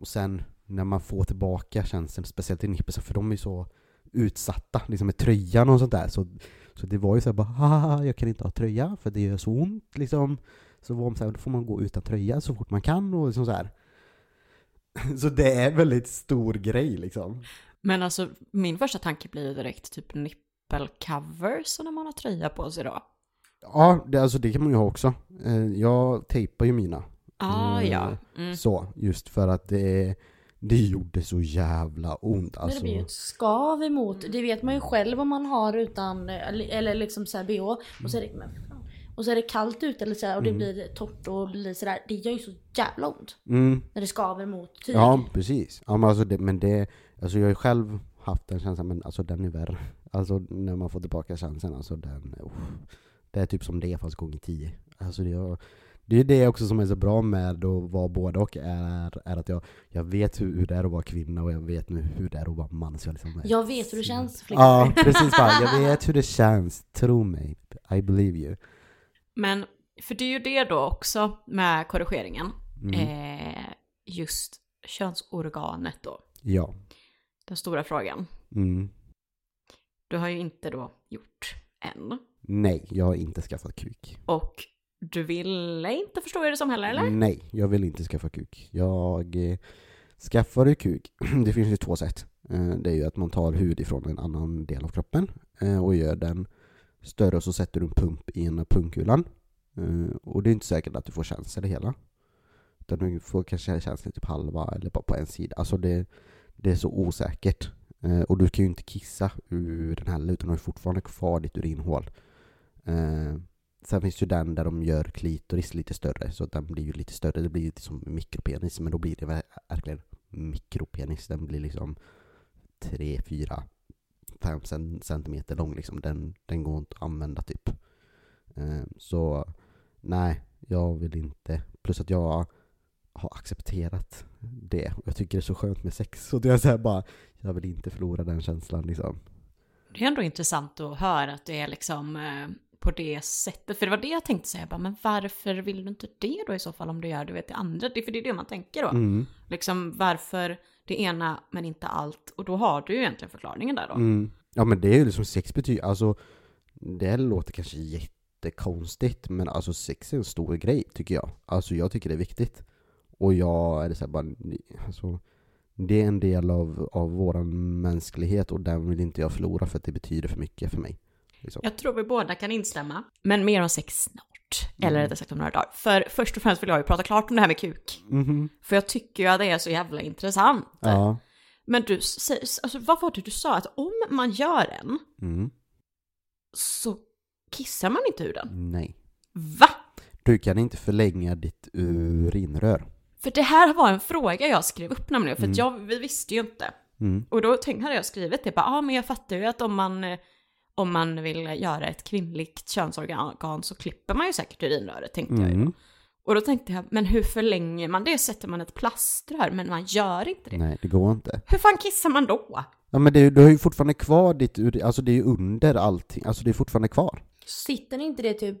och sen när man får tillbaka känslan, speciellt i nippelsen, för de är ju så utsatta liksom med tröjan och sånt där. Så, så det var ju så här bara Haha, jag kan inte ha tröja för det gör så ont liksom. Så var de så här, då får man gå utan tröja så fort man kan och liksom så här. Så det är en väldigt stor grej liksom. Men alltså min första tanke blir ju direkt typ nippelcovers när man har tröja på sig då. Ja, det, alltså det kan man ju ha också. Eh, Jag tejpar ju mina. Ah, ja. Mm. Så, just för att det, det gjorde så jävla ont. Men Alltså, det blir ju ett skav emot, det vet man ju själv om man har utan, eller, liksom såhär bh. Och så är det, men. Och så är det kallt ute eller så och det Mm. blir torrt och blir sådär. Det gör ju så jävla ont. mm, När det skaver mot tyg. ja, precis. Ja, men, alltså det, men det, alltså jag har ju själv haft den känslan, men alltså den är värre. Alltså när man får tillbaka känslan, alltså den, oh, det är typ som det fast gånger tio. Alltså det, det är det också som är så bra med att vara både och, är, är att jag, jag vet hur, hur det är att vara kvinna och jag vet nu hur det är att vara man. Så jag, liksom är- Jag vet hur det känns flickor. Ja, precis. Bara, jag vet hur det känns, tro mig. I believe you. Men, för det är ju det då också med korrigeringen. Mm. Eh, just könsorganet då. Ja. Den stora frågan. Mm. Du har ju inte då gjort än. Nej, jag har inte skaffat kuk. Och du ville inte förstå det som heller eller? Nej, jag vill inte skaffa kuk. Jag eh, skaffade kuk. det finns ju två sätt. Eh, det är ju att man tar hud ifrån en annan del av kroppen eh, och gör den större och så sätter du en pump i ena pungkulan. Eh, och det är inte säkert att du får känsla det hela. Utan du får kanske känsla typ halva eller bara på en sida. Alltså det, det är så osäkert. Eh, och du kan ju inte kissa ur den heller utan du har ju fortfarande kvar ditt urinhål. Eh, Sen finns ju den där de gör klitoris lite större, så den blir ju lite större. Det blir ju som mikropenis, men då blir det verkligen mikropenis. Den blir liksom 3, 4, 5 centimeter lång liksom. Den, den går inte att använda typ. Ehm, så nej, jag vill inte. Plus att jag har accepterat det. Och jag tycker det är så skönt med sex. Så det är så här bara, jag vill inte förlora den känslan liksom. Det är ändå intressant att höra att det är liksom eh, på det sättet. För det var det jag tänkte säga, bara, men varför vill du inte det då i så fall om du gör du vet, det andra? Det är för det är det man tänker då. Mm. Liksom varför det ena men inte allt. Och då har du ju egentligen förklaringen där då. Mm. Ja men det är ju liksom sex betyder, alltså det låter kanske jättekonstigt men alltså sex är en stor grej tycker jag. Alltså jag tycker det är viktigt. Och jag är det så här bara, alltså det är en del av, av våran mänsklighet och den vill inte jag förlora för att det betyder för mycket för mig. Liksom. Jag tror vi båda kan instämma. Men mer om sex snart. Mm. Eller rättare sagt om några dagar. För först och främst vill jag ju prata klart om det här med kuk. Mhm. För jag tycker ju att det är så jävla intressant. Ja. Men du, säger- alltså, vad var det du sa? Att om man gör en Mm. så kissar man inte ur den. Nej. Va? Du kan inte förlänga ditt urinrör. För det här var en fråga jag skrev upp nämligen. För Mm. jag, vi visste ju inte. Mm. Och då tänkte, hade jag skrivit det, bara, ja men jag fattar ju att om man, eh, om man vill göra ett kvinnligt könsorgan så klipper man ju säkert urinröret, tänkte jag ju. Mm. Och då tänkte jag, men hur förlänger man det? Sätter man ett plaströr? Men man gör inte det. Nej, det går inte. Hur fan kissar man då? Ja men det, du har ju fortfarande kvar ditt ur, alltså det är ju under allting, alltså det är fortfarande kvar. Sitter inte det typ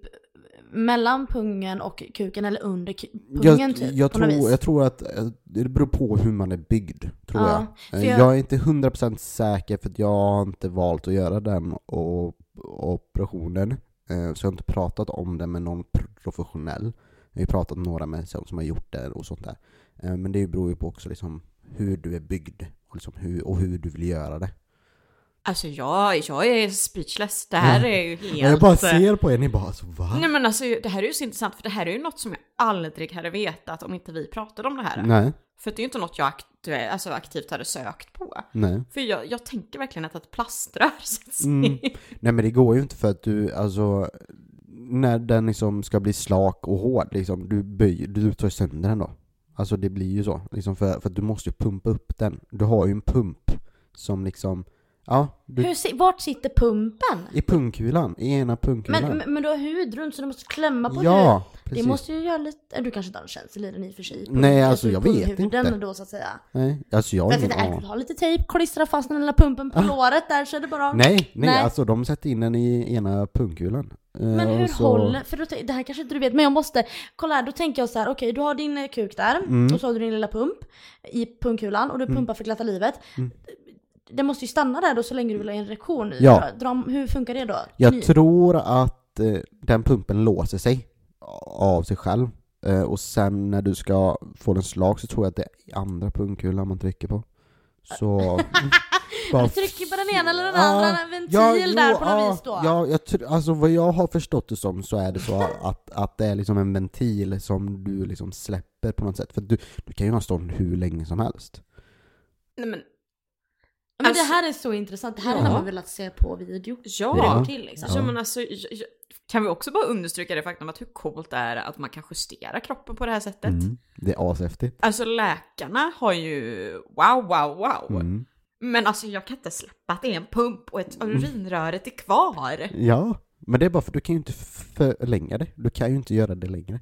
mellan pungen och kuken eller under pungen Jag, typ? jag, på något tror, vis? jag tror att eh, det beror på hur man är byggd, tror Ja, jag. Eh, jag- Jag är inte 100% säker för jag har inte valt att göra den o- operationen. Eh, Så jag har inte pratat om det med någon professionell. Jag har ju pratat med några med, som har gjort det och sånt där. Men det beror ju på också liksom hur du är byggd och, liksom hur, och hur du vill göra det. Alltså jag, jag är speechless. Det här är ju helt... Jag bara ser på er, ni bara alltså va? Nej men alltså det här är ju så intressant för det här är ju något som jag aldrig hade vetat om inte vi pratade om det här. Nej, För det är ju inte något jag aktu- alltså, aktivt hade sökt på. nej. För jag, jag tänker verkligen att ett plaströr sätts Mm. Nej men det går ju inte för att du, alltså när den liksom ska bli slak och hård liksom, du böjer, du tar sönder den då. Alltså det blir ju så, liksom för, för att du måste ju pumpa upp den. Du har ju en pump som liksom, ja, du, Hur, vart sitter pumpen? i pungkulan, i ena pungkulan. Men, men, du har hud runt så du måste klämma på hud. ja, Det precis. måste ju göra lite, du kanske inte har en känsla i den i och för sig. Nej, alltså, jag vet inte. då så att säga. Nej, alltså jag har ingen aning. ha lite tejp, klistra fast den lilla pumpen på låret där så är det bara... Nej, nej, Nej. alltså de sätter in den i ena pungkulan. Eh, Men hur så- håller, för då, det här kanske inte du vet, men jag måste, kolla här, då tänker jag så här: okej du har din eh, kuk där, Mm. och så har du din lilla pump i pungkulan och du pumpar för glatta livet. Mm. Det måste ju stanna där då så länge du vill ha en erektion. Ja. Dra, hur funkar det då? Jag Ny- tror att eh, den pumpen låser sig av sig själv. Eh, och sen när du ska få den slag så tror jag att det är andra pungkulan man trycker på. Så... bara Du trycker på den ena eller den andra, en ventil ja, jo, där på något ja, vis då. Ja, jag alltså vad jag har förstått det som så är det så att, att det är liksom en ventil som du liksom släpper på något sätt. För du, du kan ju ha stånd hur länge som helst. Nej men Men Alltså- det här är så intressant, det här Ja. hade man velat se på video. ja. Hur det går till liksom. Ja. men alltså, jag- jag- kan vi också bara understryka det faktum att hur coolt det är att man kan justera kroppen på det här sättet? Mm. Det är ashäftigt. Alltså läkarna har ju wow, wow, wow. Mm. Men alltså jag kan inte släppa att det är en pump och ett urinröret är kvar. Ja, men det är bara för du kan ju inte förlänga det. Du kan ju inte göra det längre.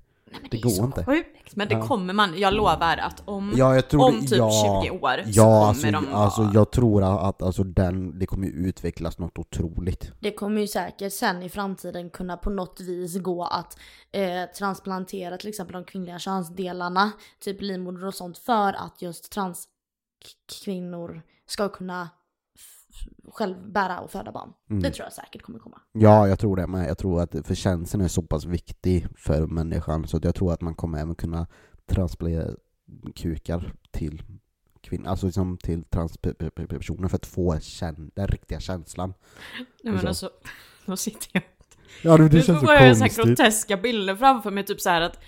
Det är går så inte. Sjukt. Men det Ja. kommer man, jag lovar att om, Ja, jag tror om det- typ ja, 20 år så Ja, kommer alltså, de alltså vara- jag tror att alltså, den, det kommer ju utvecklas något otroligt. Det kommer ju säkert sen i framtiden kunna på något vis gå att eh, transplantera till exempel de kvinnliga könsdelarna, typ livmoder och sånt, för att just transkvinnor ska kunna själv bära och föda barn. Mm. Det tror jag säkert kommer komma. Ja, jag tror det med. Jag tror att för känslan är så pass viktig för människan så att jag tror att man kommer även kunna transplantera kukar till kvinnor, alltså liksom till transpersoner för att få känn, den riktiga känslan. Nej men så. alltså, då sitter jag Ja, det, Nu får jag så här groteska bilder framför mig, typ så här att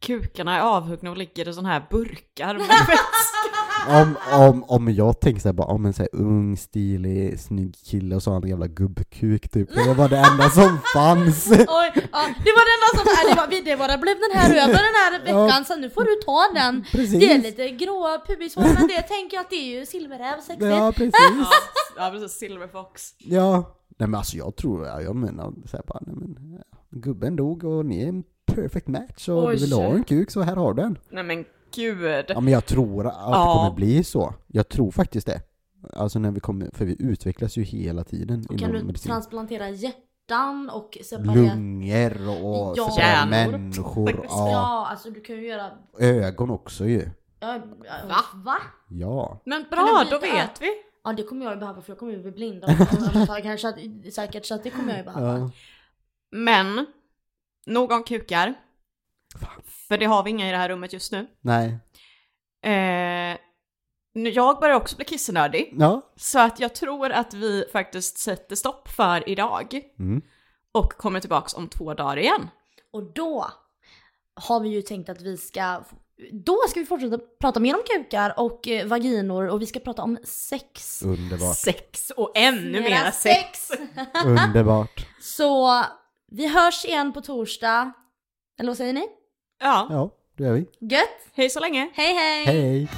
kukarna är avhuggna och ligger i sådana här burkar med vätska. Om, om, om jag tänker såhär bara om en såhär ung, stilig, snygg kille och så har han en jävla gubbkuk typ. Det var det enda som fanns. Oj, ja, det var det enda som, nej, det var, det var det blev den här över den här Ja. veckan så nu får du ta den. Precis. Det är lite gråa pubishår men det tänker jag att det är ju silverräv sexigt. Ja, precis. Ja, ja precis, Silverfox. Ja. Nej men alltså jag tror, ja, jag menar såhär bara, nej men ja, gubben dog och ni är en perfect match och Oj. du vill ha en kuk så här har du den. Nej men gud. Ja men jag tror att Ja. det kommer bli så. Jag tror faktiskt det. Alltså när vi kommer, för vi utvecklas ju hela tiden Och kan du medicin. transplantera hjärtan och separera... Lungor och Ja. separera människor. Ja. Ja. alltså du kan ju göra... Ögon också ju. Ja, Va? Va? Ja. Men bra, då vet vi. Ja det kommer jag ju behöva för jag kommer ju bli blind kanske, säkert så att det kommer jag ju behöva. ja. Men, nog om kukar. Fan. För det har vi inga i det här rummet just nu. Nej. Eh, jag börjar också bli kissenördig. Ja. Så att jag tror att vi faktiskt sätter stopp för idag. Mm. Och kommer tillbaks om två dagar igen. Och då har vi ju tänkt att vi ska då ska vi fortsätta prata mer om kukar och eh, vaginor och vi ska prata om sex. Underbart. Sex och ännu mer sex. Underbart. Så vi hörs igen på torsdag. Eller vad säger ni? Ja, Ja, det gör vi. Gött! hej så länge. Hej hej! Hej!